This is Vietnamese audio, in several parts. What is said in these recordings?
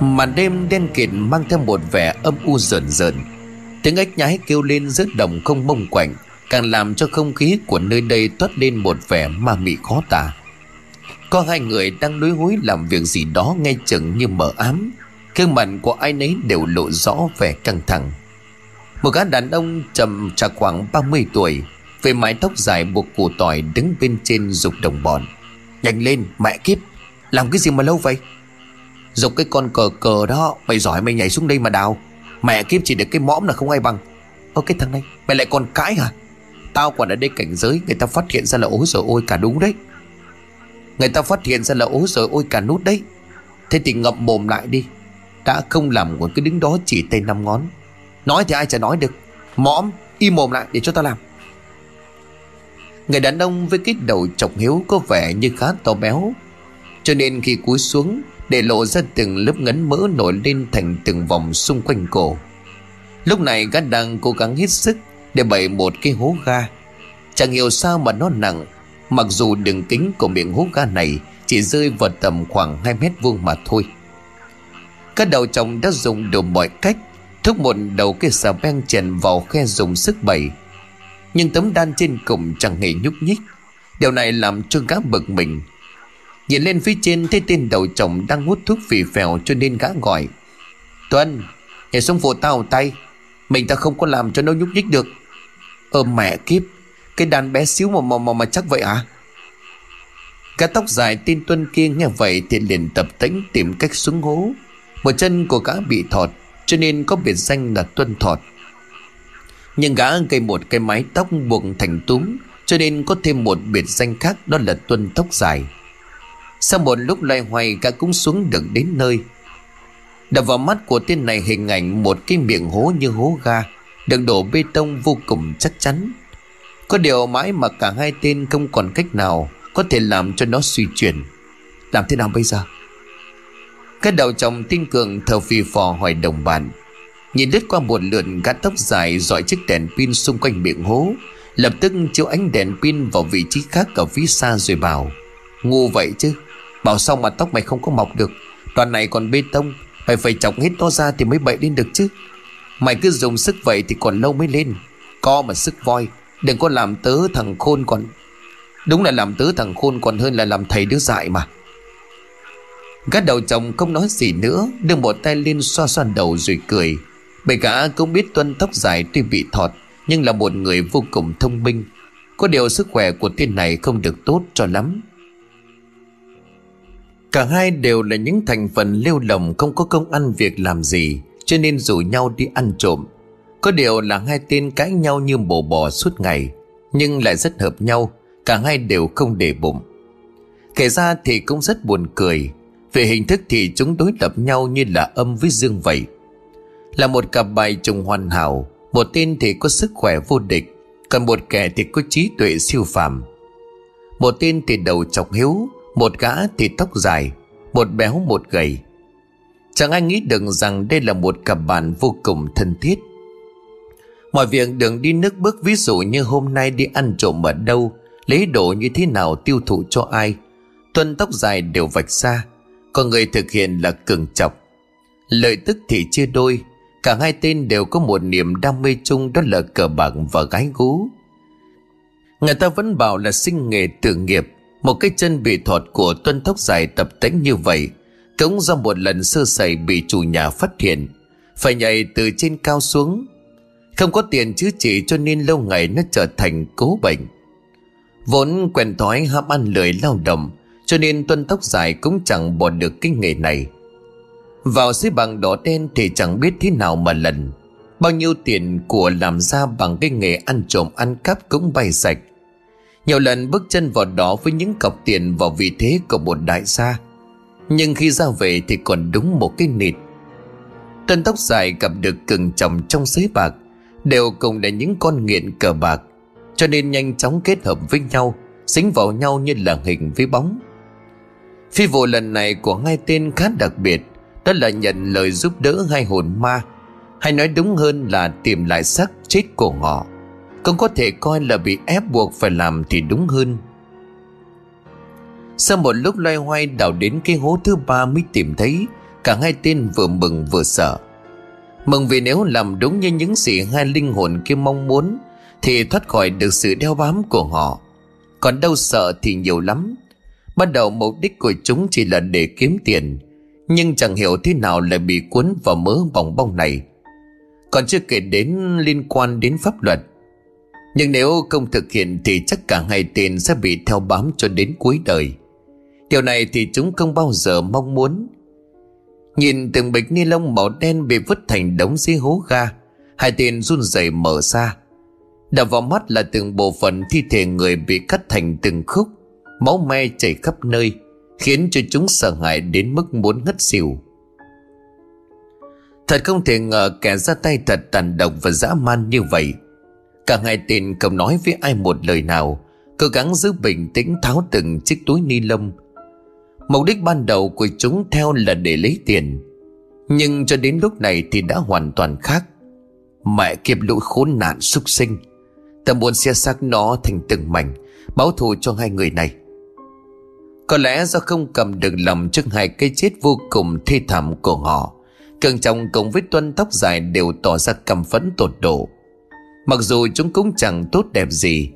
Màn đêm đen kịt mang theo một vẻ âm u rờn rợn. Tiếng ếch nhái kêu lên giữa đồng không mông quạnh, Càng làm cho không khí của nơi đây toát lên một vẻ ma mị khó tả. Có hai người đang đối hối làm việc gì đó ngay chừng như mở ám. Gương mặt của ai nấy đều lộ rõ vẻ căng thẳng. Một gã đàn ông trầm trà khoảng 30 tuổi Về mái tóc dài buộc củ tỏi đứng bên trên dục đồng bọn. Nhanh lên, mẹ kiếp, Làm cái gì mà lâu vậy? Dục cái con cờ cờ đó, Mày giỏi mày nhảy xuống đây mà đào. Mẹ kiếp chỉ được cái mõm là không ai bằng. Ơ, cái thằng này, mày lại còn cãi hả? Tao còn ở đây cảnh giới, Người ta phát hiện ra là ối rồi ôi cả đúng đấy. Người ta phát hiện ra là ối rồi ôi cả nút đấy. Thế thì ngậm mồm lại đi. Đã không làm còn cứ đứng đó chỉ tay năm ngón. Nói thì ai chả nói được. Mõm, im mồm lại để cho ta làm. Người đàn ông với cái đầu chọc hiếu có vẻ như khá to béo. Cho nên khi cúi xuống để lộ ra từng lớp ngấn mỡ nổi lên thành từng vòng xung quanh cổ. Lúc này gã đang cố gắng hết sức Để bày một cái hố ga. Chẳng hiểu sao mà nó nặng Mặc dù đường kính của miệng hố ga này Chỉ rơi vào tầm khoảng 2 mét vuông mà thôi. Các đầu chồng đã dùng đủ mọi cách Thúc một đầu cái xà beng chèn vào khe dùng sức bẩy, Nhưng tấm đan trên cùng chẳng hề nhúc nhích. Điều này làm cho gã bực mình. Nhìn lên phía trên thấy tên đầu chồng đang hút thuốc phì phèo cho nên gã gọi Tuân Nhảy xuống phụ tao tay. Mình ta không có làm cho nó nhúc nhích được. Ơ mẹ kiếp Cái đàn bé xíu mà mà mà, mà chắc vậy à Cả tóc dài tên Tuân kia nghe vậy thì liền tập tĩnh tìm cách xuống hố. Một chân của gã bị thọt Cho nên có biệt danh là Tuân Thọt. Nhưng gã gây một cái mái tóc buộc thành túm Cho nên có thêm một biệt danh khác đó là Tuân Tóc Dài sau một lúc loay hoay cả cũng xuống được đến nơi. Đập vào mắt của tên này hình ảnh một cái miệng hố như hố ga, Được đổ bê tông vô cùng chắc chắn. Có điều mãi mà cả hai tên không còn cách nào Có thể làm cho nó suy chuyển. Làm thế nào bây giờ? Cái đầu chồng tin cường thờ phì phò hỏi đồng bạn. Nhìn lướt qua một lượt gã tóc dài dọi chiếc đèn pin xung quanh miệng hố, Lập tức chiếu ánh đèn pin vào vị trí khác ở phía xa rồi bảo, Ngu vậy chứ? Bảo xong mà tóc mày không có mọc được? Đoạn này còn bê tông Mày phải chọc hết nó ra thì mới bậy lên được chứ. Mày cứ dùng sức vậy thì còn lâu mới lên. Co mà sức voi, Đừng có làm tớ thằng khôn còn. Đúng là làm tớ thằng khôn còn hơn là làm thầy đứa dại mà. Gắt đầu chồng không nói gì nữa đừng một tay lên xoa xoa đầu rồi cười. Bởi cả cũng biết Tuân tóc dài tuy bị thọt, Nhưng là một người vô cùng thông minh. Có điều sức khỏe của tên này không được tốt cho lắm. Cả hai đều là những thành phần lêu lồng không có công ăn việc làm gì, Cho nên rủ nhau đi ăn trộm. Có điều là hai tên cãi nhau như bồ bò suốt ngày, Nhưng lại rất hợp nhau, Cả hai đều không để bụng. Kể ra thì cũng rất buồn cười, Về hình thức thì chúng đối lập nhau như là âm với dương vậy. Là một cặp bài trùng hoàn hảo, Một tên thì có sức khỏe vô địch, Còn một kẻ thì có trí tuệ siêu phàm. Một tên thì đầu chọc hiếu một gã thì tóc dài, Một béo, một gầy. Chẳng ai nghĩ được rằng đây là một cặp bạn vô cùng thân thiết. Mọi việc đường đi nước bước, ví dụ như hôm nay đi ăn trộm ở đâu, Lấy đồ như thế nào tiêu thụ cho ai. Tuân tóc dài đều vạch ra Còn người thực hiện là cường chọc. Lợi tức thì chia đôi, Cả hai tên đều có một niềm đam mê chung, Đó là cờ bạc và gái gú. Người ta vẫn bảo là sinh nghề tự nghiệp một cái chân bị thọt của tuân tóc dài tập tễnh như vậy, Cũng do một lần sơ sẩy bị chủ nhà phát hiện. Phải nhảy từ trên cao xuống. Không có tiền chữa trị cho nên lâu ngày nó trở thành cố bệnh. Vốn quen thói ham ăn lười lao động, Cho nên tuân tóc dài cũng chẳng bỏ được cái nghề này. Vào dưới bằng đỏ đen thì chẳng biết thế nào mà lần. Bao nhiêu tiền của làm ra bằng cái nghề ăn trộm ăn cắp cũng bay sạch nhiều lần bước chân vào đó với những cọc tiền vào vị thế của một đại gia. Nhưng khi ra về thì còn đúng một cái nịt. Tân tóc dài gặp được cường chồng trong sới bạc, Đều cùng là những con nghiện cờ bạc, Cho nên nhanh chóng kết hợp với nhau, xính vào nhau như là hình với bóng. Phi vụ lần này của hai tên khá đặc biệt, Đó là nhận lời giúp đỡ hai hồn ma, Hay nói đúng hơn là tìm lại xác chết của họ cũng có thể coi là bị ép buộc phải làm thì đúng hơn. Sau một lúc loay hoay đào đến cái hố thứ ba mới tìm thấy, Cả hai tên vừa mừng vừa sợ. Mừng vì nếu làm đúng như những gì hai linh hồn kia mong muốn, Thì thoát khỏi được sự đeo bám của họ. Còn đâu sợ thì nhiều lắm. Ban đầu mục đích của chúng chỉ là để kiếm tiền, Nhưng chẳng hiểu thế nào lại bị cuốn vào mớ bòng bong này. Còn chưa kể đến liên quan đến pháp luật nhưng nếu không thực hiện thì chắc cả hai tên sẽ bị theo bám cho đến cuối đời. Điều này thì chúng không bao giờ mong muốn. Nhìn từng bịch ni lông màu đen bị vứt thành đống dưới hố ga, Hai tên run rẩy mở ra. Đập vào mắt là từng bộ phận thi thể người bị cắt thành từng khúc, Máu me chảy khắp nơi, Khiến cho chúng sợ hãi đến mức muốn ngất xỉu. Thật không thể ngờ kẻ ra tay thật tàn độc và dã man như vậy. Cả hai tên không nói với ai một lời nào, Cố gắng giữ bình tĩnh tháo từng chiếc túi ni lông. Mục đích ban đầu của chúng theo là để lấy tiền, Nhưng cho đến lúc này thì đã hoàn toàn khác. Mẹ kịp lũ khốn nạn súc sinh, Ta muốn xe xác nó thành từng mảnh, Báo thù cho hai người này. Có lẽ do không cầm được lòng trước hai cái chết vô cùng thê thảm của họ Cường trọng cùng với tuân tóc dài đều tỏ ra căm phẫn tột độ. Mặc dù chúng cũng chẳng tốt đẹp gì.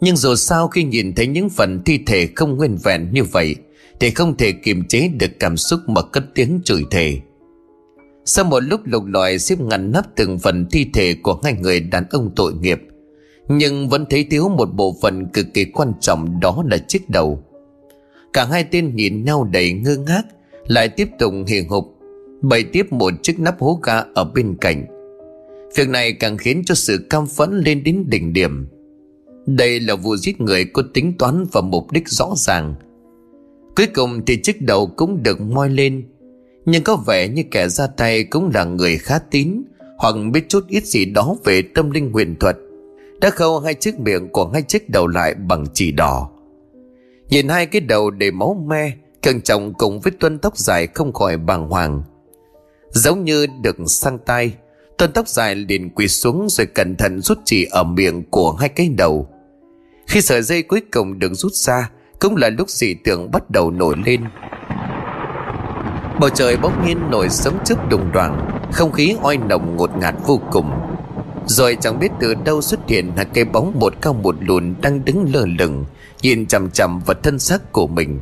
Nhưng dù sao khi nhìn thấy những phần thi thể không nguyên vẹn như vậy, Thì không thể kiềm chế được cảm xúc mà cất tiếng chửi thề. Sau một lúc lục lọi xếp ngăn nắp từng phần thi thể của hai người đàn ông tội nghiệp, Nhưng vẫn thấy thiếu một bộ phận cực kỳ quan trọng đó là chiếc đầu. Cả hai tên nhìn nhau đầy ngơ ngác, Lại tiếp tục hiền hục, Bày tiếp một chiếc nắp hố ga ở bên cạnh. Việc này càng khiến cho sự cam phẫn lên đến đỉnh điểm. Đây là vụ giết người có tính toán và mục đích rõ ràng. Cuối cùng thì chiếc đầu cũng được moi lên, Nhưng có vẻ như kẻ ra tay cũng là người khá tín, Hoặc biết chút ít gì đó về tâm linh huyền thuật, Đã khâu hai chiếc miệng của hai chiếc đầu lại bằng chỉ đỏ. Nhìn hai cái đầu đầy máu me Càng trọng cùng với tuân tóc dài không khỏi bàng hoàng, Giống như được sang tay. Tôn tóc dài liền quỳ xuống rồi cẩn thận rút chỉ ở miệng của hai cái đầu. Khi sợi dây cuối cùng được rút ra, Cũng là lúc dị tượng bắt đầu nổi lên. Bầu trời bỗng nhiên nổi sấm chớp đùng đoàn Không khí oi nồng ngột ngạt vô cùng. Rồi chẳng biết từ đâu xuất hiện là cây bóng một cao một lùn đang đứng lơ lửng, Nhìn chằm chằm vào thân xác của mình.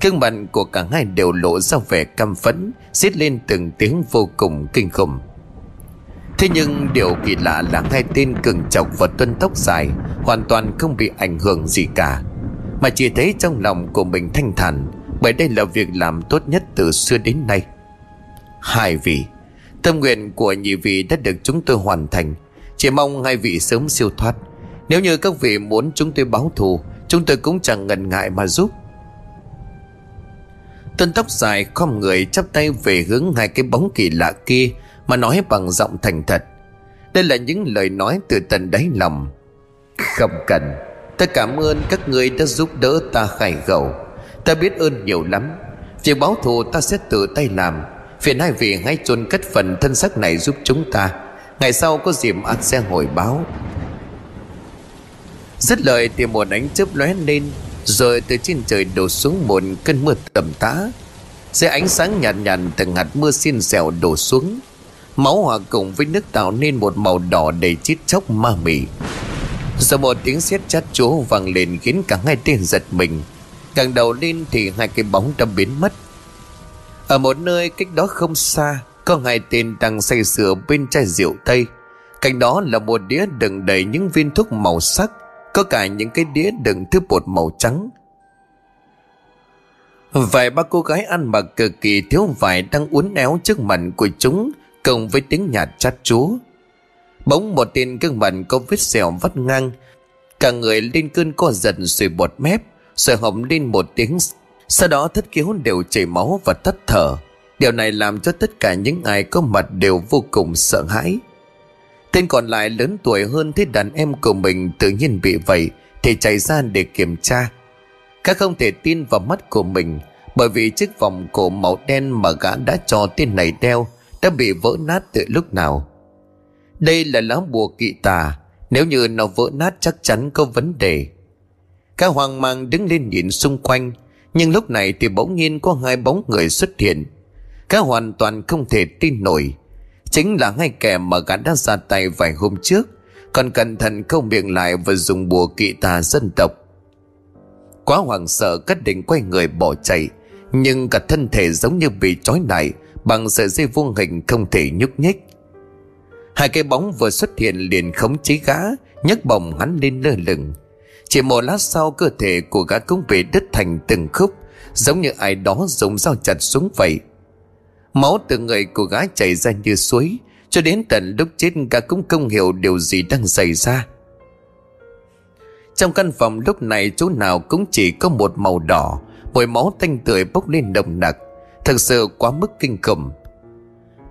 Gương mặt của cả hai đều lộ ra vẻ căm phẫn Xiết lên từng tiếng vô cùng kinh khủng. Thế nhưng điều kỳ lạ là hai tên cường chọc và tuân tóc dài Hoàn toàn không bị ảnh hưởng gì cả. Mà chỉ thấy trong lòng của mình thanh thản, Bởi đây là việc làm tốt nhất từ xưa đến nay. Hai vị, Tâm nguyện của nhị vị đã được chúng tôi hoàn thành. Chỉ mong hai vị sớm siêu thoát. Nếu như các vị muốn chúng tôi báo thù, Chúng tôi cũng chẳng ngần ngại mà giúp. Tuân tóc dài khom người chắp tay về hướng hai cái bóng kỳ lạ kia mà nói bằng giọng thành thật. Đây là những lời nói từ tận đáy lòng. Không cần. Ta cảm ơn các ngươi đã giúp đỡ ta khai gầu ta biết ơn nhiều lắm. Việc báo thù ta sẽ tự tay làm. Phiền hai vị hãy chôn cất phần thân xác này giúp chúng ta. Ngày sau có dịp ăn sẽ hồi báo. Dứt lời thì một ánh chớp lóe lên, rồi từ trên trời đổ xuống một cơn mưa tầm tã. Dưới ánh sáng nhàn nhạt từng hạt mưa xin dẻo đổ xuống. Máu hòa cùng với nước tạo nên một màu đỏ đầy chít chóc ma mị. Rồi một tiếng sét chát chúa vang lên khiến cả hai tên giật mình. Càng đầu lên thì hai cái bóng đã biến mất. Ở một nơi cách đó không xa, Có hai tên đang say sưa bên chai rượu tây. Cạnh đó là một đĩa đựng đầy những viên thuốc màu sắc, Có cả những cái đĩa đựng thứ bột màu trắng. Vài ba cô gái ăn mặc cực kỳ thiếu vải đang uốn éo trước mặt của chúng cộng với tiếng nhạt chát chúa. Bỗng một tên gương mặt có vết sẹo vắt ngang, cả người lên cơn co giật rồi bọt mép, rồi họng lên một tiếng. Sau đó thất khiếu đều chảy máu và tắt thở. Điều này làm cho tất cả những ai có mặt đều vô cùng sợ hãi. Tên còn lại lớn tuổi hơn thế đàn em của mình tự nhiên bị vậy, thì chạy ra để kiểm tra. Các không thể tin vào mắt của mình, bởi vì chiếc vòng cổ màu đen mà gã đã cho tên này đeo đã bị vỡ nát từ lúc nào. Đây là lá bùa kỵ tà, nếu như nó vỡ nát chắc chắn có vấn đề. Cả hoang mang đứng lên nhìn xung quanh, Nhưng lúc này thì bỗng nhiên có hai bóng người xuất hiện Cá hoàn toàn không thể tin nổi Chính là hai kẻ mà gã đã ra tay vài hôm trước Còn cẩn thận câu miệng lại và dùng bùa kỵ tà dân tộc Quá hoảng sợ cất định quay người bỏ chạy Nhưng cả thân thể giống như bị trói lại Bằng sợi dây vuông hình không thể nhúc nhích. Hai cái bóng vừa xuất hiện liền khống chế gã, nhấc bồng hắn lên lơ lửng. Chỉ một lát sau, cơ thể của gã cũng bị đứt thành từng khúc, Giống như ai đó dùng dao chặt xuống vậy. Máu từ người của gã chảy ra như suối, Cho đến tận lúc chết gã cũng không hiểu điều gì đang xảy ra. Trong căn phòng lúc này, chỗ nào cũng chỉ có một màu đỏ, Mùi máu tanh tưởi bốc lên nồng nặc. Thật sự quá mức kinh khủng.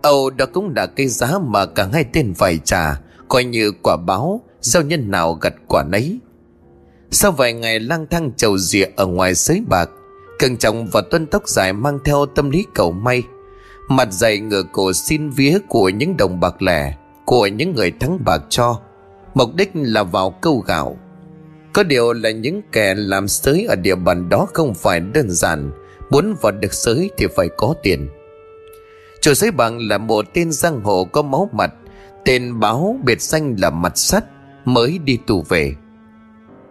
Âu đó cũng là cái giá mà cả hai tên phải trả Coi như quả báo Giao nhân nào gặt quả nấy. Sau vài ngày lang thang trầu rịa Ở ngoài sới bạc, Cường trọng và tuân tóc dài mang theo tâm lý cầu may. Mặt dày ngửa cổ xin vía của những đồng bạc lẻ, Của những người thắng bạc cho. Mục đích là vào câu gạo. Có điều là những kẻ làm sới ở địa bàn đó không phải đơn giản. Muốn vào được sới thì phải có tiền. Chủ sới bằng là một tên giang hồ có máu mặt, Tên báo biệt danh là mặt sắt, Mới đi tù về.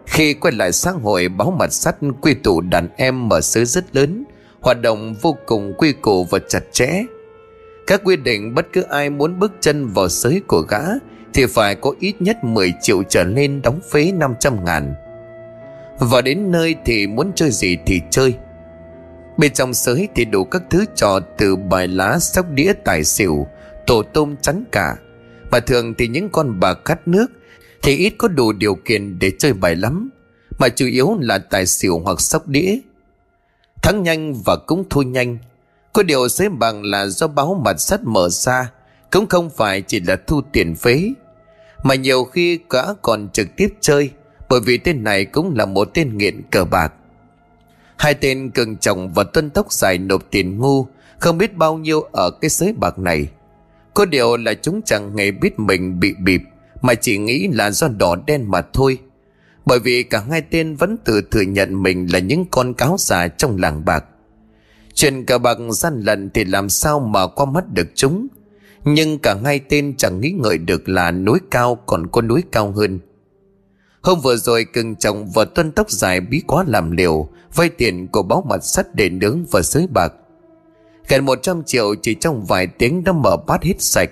Khi quay lại xã hội, báo mặt sắt quy tụ đàn em mở sới rất lớn, Hoạt động vô cùng quy củ và chặt chẽ. Các quy định bất cứ ai muốn bước chân vào sới của gã Thì phải có ít nhất 10 triệu trở lên đóng phế 500 ngàn. Và đến nơi thì muốn chơi gì thì chơi. Bên trong sới thì đủ các thứ trò từ bài lá sóc đĩa tài xỉu, Tổ tôm chắn cả. Mà thường thì những con bà cắt nước Thì ít có đủ điều kiện để chơi bài lắm, Mà chủ yếu là tài xỉu hoặc sóc đĩa. Thắng nhanh và cũng thua nhanh. Có điều sới bằng là do báo mặt sắt mở ra, Cũng không phải chỉ là thu tiền phế, Mà nhiều khi cả còn trực tiếp chơi, Bởi vì tên này cũng là một tên nghiện cờ bạc. Hai tên cường chồng và tuân tóc dài nộp tiền ngu, Không biết bao nhiêu ở cái sới bạc này. Có điều là chúng chẳng hề biết mình bị bịp, Mà chỉ nghĩ là do đỏ đen mà thôi. Bởi vì cả hai tên vẫn tự thừa nhận mình là những con cáo già trong làng bạc. Chuyện cờ bạc gian lận thì làm sao mà qua mắt được chúng? Nhưng cả hai tên chẳng nghĩ ngợi được là núi cao còn có núi cao hơn. Hôm vừa rồi cưng chồng vợ tuân tóc dài bí quá làm liều, vay tiền của báo mặt sắt để nướng và sới bạc. Gần 100 triệu chỉ trong vài tiếng đã mở bát hết sạch.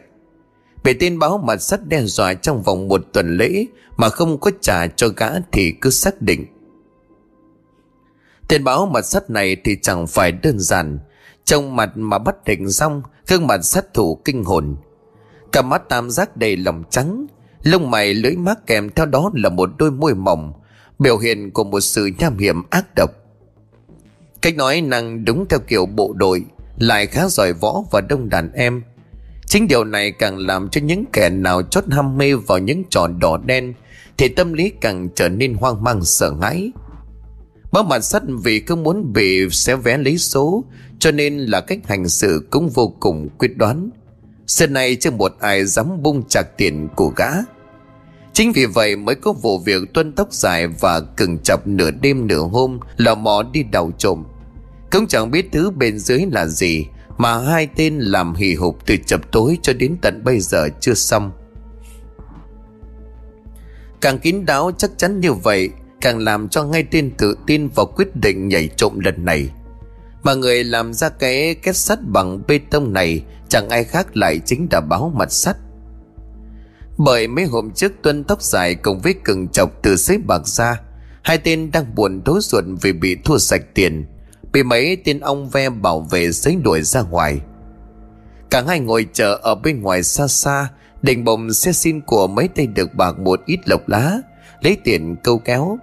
Bị tin báo mặt sắt đe dọa trong vòng một tuần lễ mà không có trả cho gã thì cứ xác định. Tiền báo mặt sắt này thì chẳng phải đơn giản. Trong mặt mà bắt định xong, gương mặt sát thủ kinh hồn. Cả mắt tam giác đầy lòng trắng lông mày lưỡi mắt kèm theo đó là một đôi môi mỏng, biểu hiện của một sự nham hiểm ác độc. Cách nói năng đúng theo kiểu bộ đội, Lại khá giỏi võ và đông đàn em. Chính điều này càng làm cho những kẻ nào chót ham mê vào những trò đỏ đen Thì tâm lý càng trở nên hoang mang, sợ hãi. Báo mặt sắt vì cứ muốn bị xé vé lấy số, Cho nên là cách hành xử cũng vô cùng quyết đoán. Xưa này chưa một ai dám bung chặt tiền của gã. Chính vì vậy mới có vụ việc tuân tóc dài và cừng chập nửa đêm nửa hôm, lò mò đi đào trộm. Cũng chẳng biết thứ bên dưới là gì, Mà hai tên làm hì hục từ chập tối cho đến tận bây giờ chưa xong. Càng kín đáo chắc chắn như vậy, Càng làm cho ngay tên tự tin vào quyết định nhảy trộm lần này. Mà người làm ra cái kết sắt bằng bê tông này, Chẳng ai khác lại chính là báo mặt sắt. Bởi mấy hôm trước Tuân tóc dài cùng với cừng chọc từ xếp bạc ra, Hai tên đang buồn thối ruột vì bị thua sạch tiền. Bị mấy tên ong ve bảo vệ giấy đuổi ra ngoài. Cả hai ngồi chờ ở bên ngoài xa xa Định bồng xe xin của mấy tay được bạc một ít lộc lá, Lấy tiền câu kéo.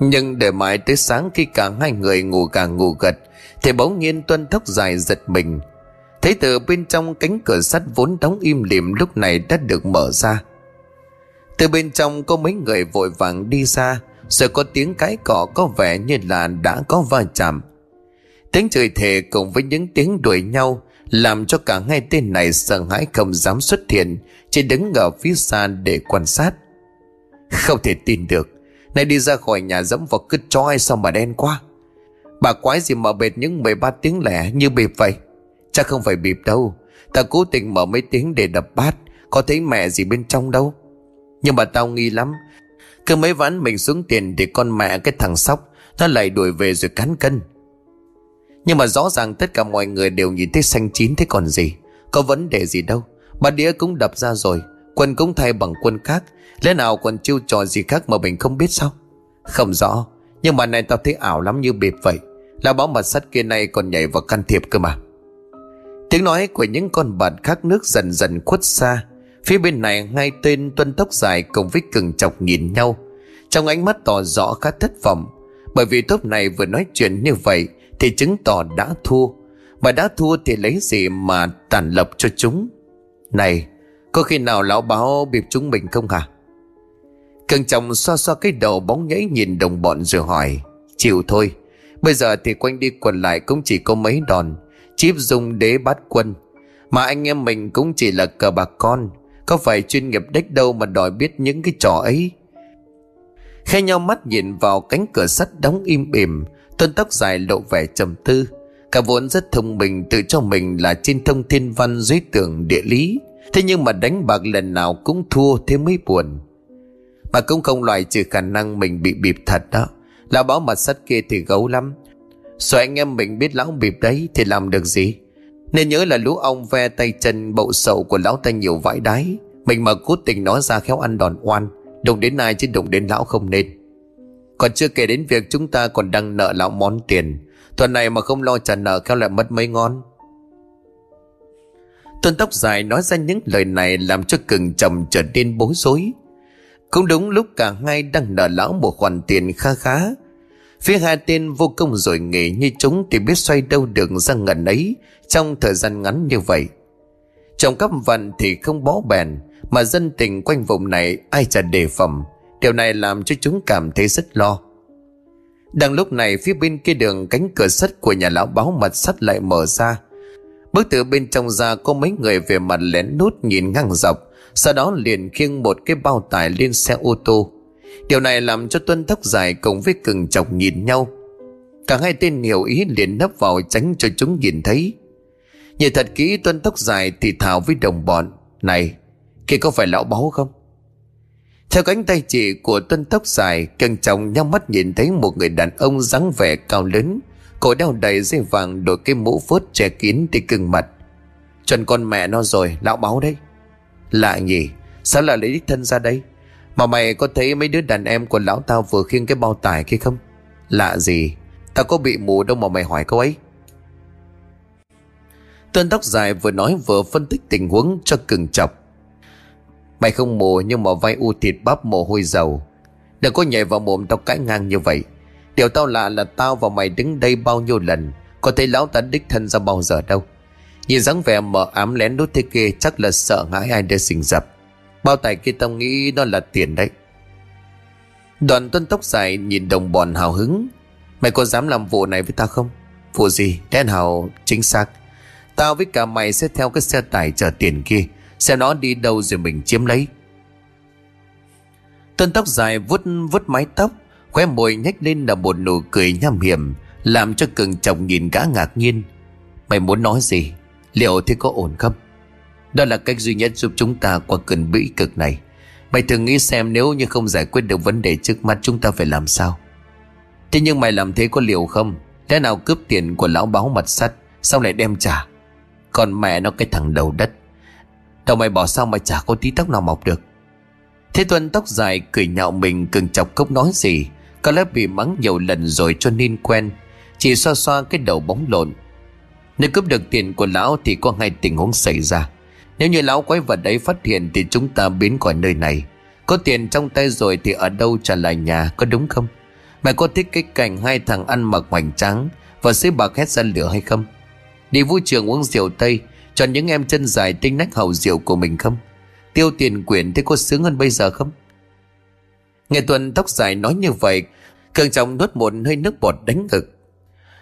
Nhưng để mãi tới sáng khi cả hai người ngủ gà ngủ gật, Thì bỗng nhiên tuân thốc dài giật mình. Thấy từ bên trong cánh cửa sắt vốn đóng im lìm lúc này đã được mở ra. Từ bên trong có mấy người vội vàng đi ra, Rồi có tiếng cái cỏ có vẻ như là đã có va chạm. Tiếng chửi thề cùng với những tiếng đuổi nhau làm cho cả hai tên này sợ hãi không dám xuất hiện, chỉ đứng ở phía xa để quan sát. Không thể tin được nay đi ra khỏi nhà dẫm vào cứt cho ai sao mà đen quá. Bà quái gì mở bệt những 13 tiếng lẻ như bịp vậy? Chắc không phải bịp đâu. Ta cố tình mở mấy tiếng để đập bát, Có thấy mẹ gì bên trong đâu. Nhưng mà tao nghi lắm. Cứ mấy ván mình xuống tiền Thì con mẹ cái thằng sóc, Nó lại đuổi về rồi cán cân. Nhưng mà rõ ràng tất cả mọi người đều nhìn thấy xanh chín thế còn gì. Có vấn đề gì đâu. Bà đĩa cũng đập ra rồi, Quân cũng thay bằng quân khác. Lẽ nào còn chiêu trò gì khác mà mình không biết sao? Không rõ, Nhưng mà này tao thấy ảo lắm như bịp vậy. Là báo mặt sắt kia này còn nhảy vào can thiệp cơ mà. Tiếng nói của những con bạn khác nước dần dần khuất xa. Phía bên này, ngay tên tuân tóc dài cùng với cường chọc nhìn nhau. Trong ánh mắt tỏ rõ khá thất vọng. Bởi vì tốp này vừa nói chuyện như vậy Thì chứng tỏ đã thua. Mà đã thua thì lấy gì mà tàn lập cho chúng? Này, Có khi nào lão báo bịp chúng mình không hả? Cường chồng xoa xoa cái đầu bóng nhảy nhìn đồng bọn rồi hỏi, Chịu thôi, Bây giờ thì quanh đi quần lại cũng chỉ có mấy đòn Chíp dùng đế bát quân. Mà anh em mình cũng chỉ là cờ bạc con, Có phải chuyên nghiệp đếch đâu mà đòi biết những cái trò ấy? Khe nhau mắt nhìn vào cánh cửa sắt đóng im ỉm Tuân tóc dài lộ vẻ trầm tư. Cả vốn rất thông minh, tự cho mình là trên thông thiên văn dưới tường địa lý. Thế nhưng mà đánh bạc lần nào cũng thua thế mới buồn. Mà cũng không loại trừ khả năng mình bị bịp thật đó. Là báo mặt sắt kia thì gấu lắm. Rồi anh em mình biết lão bịp đấy Thì làm được gì? Nên nhớ là lũ ong ve tay chân bậu sậu của lão ta nhiều vãi đái. Mình mà cố tình nó ra khéo ăn đòn oan. Đụng đến ai chứ đụng đến lão không nên. Còn chưa kể đến việc chúng ta còn đang nợ lão món tiền. Tuần này mà không lo trả nợ khéo lại mất mấy ngon Tuần tóc dài nói ra những lời này Làm cho cừng chồng trở nên bối rối. Cũng đúng lúc cả hai đang nợ lão một khoản tiền kha khá Phía hai tên vô công rồi nghề như chúng thì biết xoay đâu được ra ngần ấy trong thời gian ngắn như vậy. Trong các vận thì không bó bèn, mà dân tình quanh vùng này ai chả đề phẩm Điều này làm cho chúng cảm thấy rất lo. Đang lúc này phía bên kia đường cánh cửa sắt của nhà lão báo mặt sắt lại mở ra. Bước từ bên trong ra có mấy người về mặt lén nút nhìn ngang dọc sau đó liền khiêng một cái bao tải lên xe ô tô. Điều này làm cho Tuân tóc dài cùng với cừng chọc nhìn nhau. Cả hai tên hiểu ý liền nấp vào tránh cho chúng nhìn thấy. Nhìn thật kỹ Tuân tóc dài thì thào với đồng bọn, Này, kia có phải lão báu không? Theo cánh tay chị của Tuân tóc dài Cưng chồng nhắm mắt nhìn thấy một người đàn ông dáng vẻ cao lớn, Cổ đeo đầy dây vàng đội cái mũ phớt che kín thì cưng mặt. Chuẩn con mẹ nó rồi, lão báu đấy. Lạ nhỉ Sao lại lấy đích thân ra đây mà mày có thấy mấy đứa đàn em của lão tao vừa khiêng cái bao tải kia không? Lạ gì? Tao có bị mù đâu mà mày hỏi câu ấy. Tuân tóc dài vừa nói vừa phân tích tình huống cho cừng chọc. Mày không mù nhưng mà vai u thịt bắp mồ hôi dầu. Đừng có nhảy vào mồm tao cãi ngang như vậy. Điều tao lạ là tao và mày đứng đây bao nhiêu lần. Có thấy lão ta đích thân ra bao giờ đâu. Nhìn dáng vẻ mở ám lén đốt thế kia, chắc là sợ ngãi ai để xình dập. Bao tài kia tao nghĩ đó là tiền đấy. Đoàn tuân tóc dài nhìn đồng bọn hào hứng. Mày có dám làm vụ này với tao không? Vụ gì? Đen hào, chính xác. Tao với cả mày sẽ theo cái xe tải chở tiền kia. Xem nó đi đâu rồi mình chiếm lấy? Tuân tóc dài vuốt vuốt mái tóc, Khóe môi nhếch lên là một nụ cười nham hiểm, Làm cho cường chồng nhìn gã ngạc nhiên. Mày muốn nói gì? Liệu thì có ổn không? Đó là cách duy nhất giúp chúng ta qua cơn bĩ cực này. Mày thường nghĩ xem nếu như không giải quyết được vấn đề trước mắt, chúng ta phải làm sao? Thế nhưng mày làm thế có liều không? Thế nào cướp tiền của lão báo mặt sắt, Xong lại đem trả? Còn mẹ nó cái thằng đầu đất. Đầu mày bỏ sao mà chả có tí tóc nào mọc được? Thế Tuân tóc dài cười nhạo mình cường chọc cốc nói gì? Có lẽ bị mắng nhiều lần rồi cho nên quen. Chỉ xoa xoa cái đầu bóng lộn. Nếu cướp được tiền của lão thì có hai tình huống xảy ra. Nếu như lão quái vật ấy phát hiện Thì chúng ta biến khỏi nơi này. Có tiền trong tay rồi thì ở đâu trả lại nhà, Có đúng không? Mày có thích cái cảnh hai thằng ăn mặc hoành tráng Và xế bạc hét ra lửa hay không? Đi vui trường uống rượu Tây cho những em chân dài tinh nách hậu rượu của mình không? Tiêu tiền quyển thế có sướng hơn bây giờ không? Nghe Tuần tóc dài nói như vậy, Cường trọng nuốt một hơi nước bọt đánh ngực.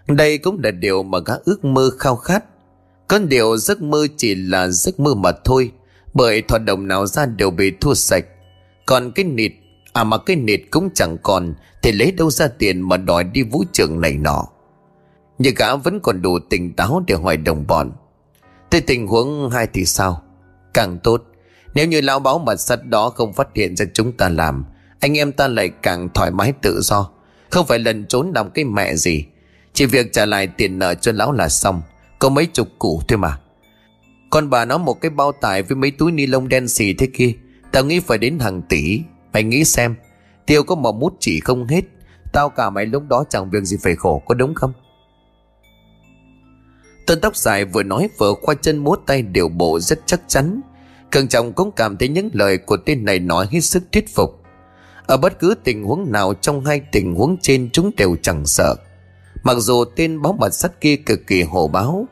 Đây cũng là điều mà gã ước mơ khao khát. Có điều giấc mơ chỉ là giấc mơ mà thôi, Bởi thỏa đồng nào ra đều bị thua sạch. Còn cái nịt À mà cái nịt cũng chẳng còn, Thì lấy đâu ra tiền mà đòi đi vũ trường này nọ? Nhưng gã vẫn còn đủ tỉnh táo để hỏi đồng bọn. Thế tình huống hai thì sao? Càng tốt. Nếu như lão báo mật sắt đó không phát hiện ra chúng ta làm, Anh em ta lại càng thoải mái tự do. Không phải lần trốn làm cái mẹ gì. Chỉ việc trả lại tiền nợ cho lão là xong. Có mấy chục củ thôi mà. Con bà nó một cái bao tải với mấy túi ni lông đen xì thế kia. Tao nghĩ phải đến hàng tỷ. Mày nghĩ xem, Tiêu có một mút chỉ không hết. Tao cả mày lúc đó chẳng việc gì phải khổ, có đúng không? Tên tóc dài vừa nói vừa khoa chân múa tay điều bộ rất chắc chắn. Cường trọng cũng cảm thấy những lời của tên này nói hết sức thuyết phục. Ở bất cứ tình huống nào, trong hai tình huống trên, chúng đều chẳng sợ. Mặc dù tên báo mật sắt kia cực kỳ hổ báo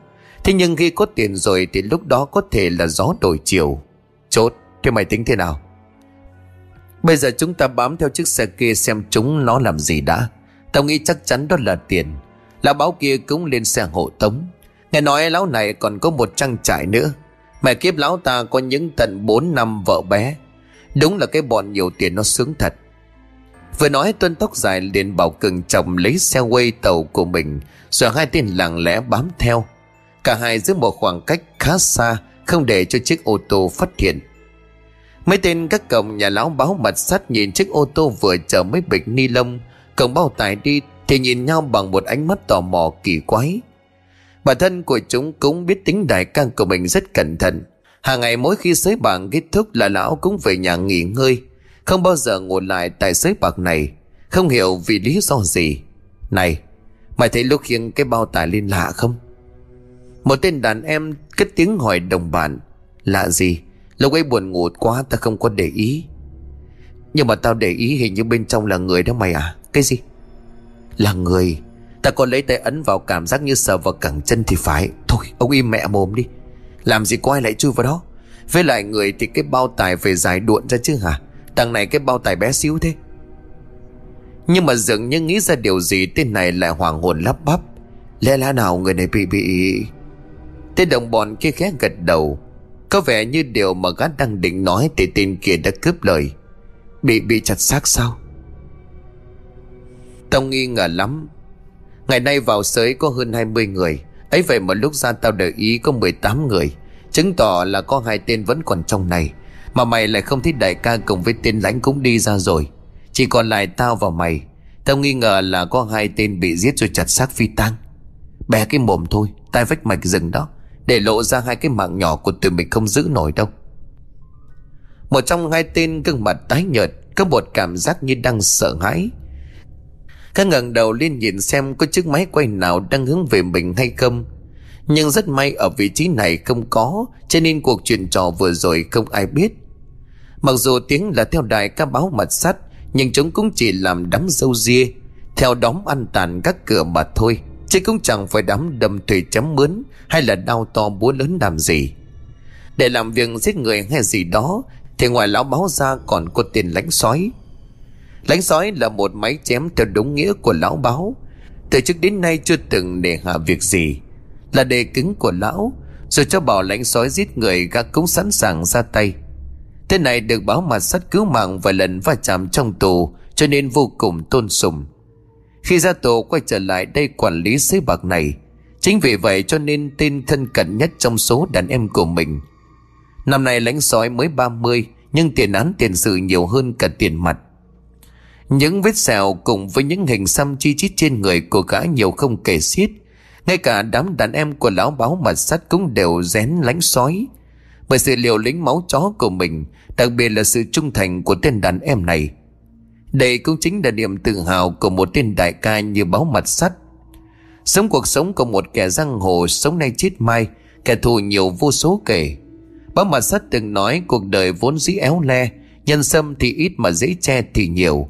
Thế nhưng khi có tiền rồi thì lúc đó có thể là gió đổi chiều. Chốt, thế mày tính thế nào? Bây giờ chúng ta bám theo chiếc xe kia xem chúng nó làm gì đã. Tao nghĩ chắc chắn đó là tiền. Lão báo kia cũng lên xe hộ tống. Nghe nói lão này còn có một trang trại nữa. Mẹ kiếp lão ta có những tận 4 năm vợ bé. Đúng là cái bọn nhiều tiền nó sướng thật. Vừa nói, tuân tóc dài liền bảo cường chồng lấy xe quay tàu của mình, Rồi hai tên lặng lẽ bám theo. Cả hai giữ một khoảng cách khá xa, Không để cho chiếc ô tô phát hiện. Mấy tên các cổng nhà lão báo mặt sắt nhìn chiếc ô tô vừa chở mấy bịch ni lông, Cổng bao tải đi thì nhìn nhau bằng một ánh mắt tò mò kỳ quái. Bản thân của chúng cũng biết tính đại can của mình rất cẩn thận. Hàng ngày mỗi khi sới bảng kết thúc là lão cũng về nhà nghỉ ngơi. Không bao giờ ngồi lại tại sới bạc này. Không hiểu vì lý do gì. Này, Mày thấy lúc khiêng cái bao tải lên lạ không? Một tên đàn em cất tiếng hỏi đồng bạn. Lạ gì? Lúc ấy buồn ngủ quá ta không có để ý. Nhưng mà tao để ý hình như bên trong là người đó mày à? Cái gì? Là người. Ta còn lấy tay ấn vào cảm giác như sờ vào cẳng chân thì phải. Thôi, ông im mẹ mồm đi. Làm gì có ai lại chui vào đó? Với lại người thì cái bao tải về dài đuộn ra chứ hả? Thằng này cái bao tài bé xíu thế. Nhưng mà dường như nghĩ ra điều gì, Tên này lại hoàng hồn lắp bắp. Lẽ lá nào người này bị bị Tên đồng bọn kia khẽ gật đầu. Có vẻ như điều mà gã đang định nói Thì tên kia đã cướp lời. Bị bị chặt xác sao? Tông nghi ngờ lắm. Ngày nay vào sới có hơn 20 người. Ấy vậy mà lúc ra tao để ý có 18 người. Chứng tỏ là có hai tên vẫn còn trong này. Mà mày lại không thích đại ca cùng với tên lãnh cũng đi ra rồi. Chỉ còn lại tao và mày. Tao nghi ngờ là có hai tên bị giết rồi chặt xác phi tang. Bè cái mồm thôi, Tai vách mạch rừng đó, Để lộ ra hai cái mạng nhỏ của tụi mình không giữ nổi đâu. Một trong hai tên gương mặt tái nhợt, Có một cảm giác như đang sợ hãi. Các ngẩng đầu lên nhìn xem có chiếc máy quay nào đang hướng về mình hay không. Nhưng rất may ở vị trí này không có, Cho nên cuộc chuyện trò vừa rồi không ai biết. Mặc dù tiếng là theo đài ca báo mặt sắt Nhưng chúng cũng chỉ làm đám dâu ria, Theo đóm ăn tàn các cửa mà thôi. Chứ cũng chẳng phải đám đầm thủy chấm mướn Hay là đau to búa lớn làm gì. Để làm việc giết người hay gì đó, Thì ngoài lão báo ra còn có tiền lãnh sói. Lánh sói là một máy chém theo đúng nghĩa của lão báo. Từ trước đến nay chưa từng để hạ việc gì. Là đề cứng của lão, Rồi cho bảo lãnh sói giết người gác cũng sẵn sàng ra tay. Thế này được báo mặt sắt cứu mạng vài lần va chạm trong tù, Cho nên vô cùng tôn sùng Khi ra tù, quay trở lại đây quản lý sới bạc này Chính vì vậy cho nên tên thân cận nhất trong số đàn em của mình Năm nay lãnh sói mới 30 Nhưng tiền án tiền sự nhiều hơn cả tiền mặt những vết sẹo cùng với những hình xăm chi chít trên người của gã nhiều không kể xiết. Ngay cả đám đàn em của lão báo mặt sắt cũng đều rén lánh sói. Bởi sự liều lính máu chó của mình, đặc biệt là sự trung thành của tên đàn em này. Đây cũng chính là niềm tự hào của một tên đại ca như báo mặt sắt. Sống cuộc sống của một kẻ giang hồ sống nay chết mai, kẻ thù nhiều vô số kể. Báo mặt sắt từng nói cuộc đời vốn dĩ éo le, nhân sâm thì ít mà dễ che thì nhiều.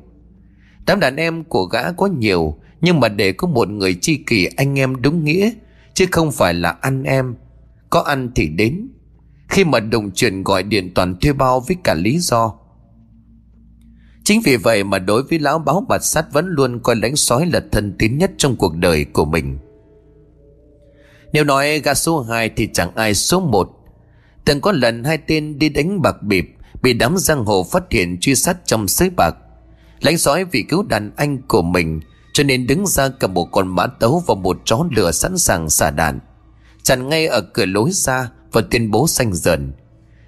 Đám đàn em của gã có nhiều Nhưng mà để có một người chi kỷ anh em đúng nghĩa Chứ không phải là ăn em Có ăn thì đến khi mà đồng chuyện gọi điện toàn thuê bao với cả lý do Chính vì vậy mà đối với lão báo mặt sắt vẫn luôn coi lãnh sói là thân tín nhất trong cuộc đời của mình. Nếu nói gã số 2 thì chẳng ai số 1. Từng có lần hai tên đi đánh bạc bịp, bị đám giang hồ phát hiện truy sát trong sới bạc. Lãnh sói vì cứu đàn anh của mình, Cho nên đứng ra cầm một con mã tấu Và một chó lửa sẵn sàng xả đạn Chặn ngay ở cửa lối ra và tuyên bố xanh dần.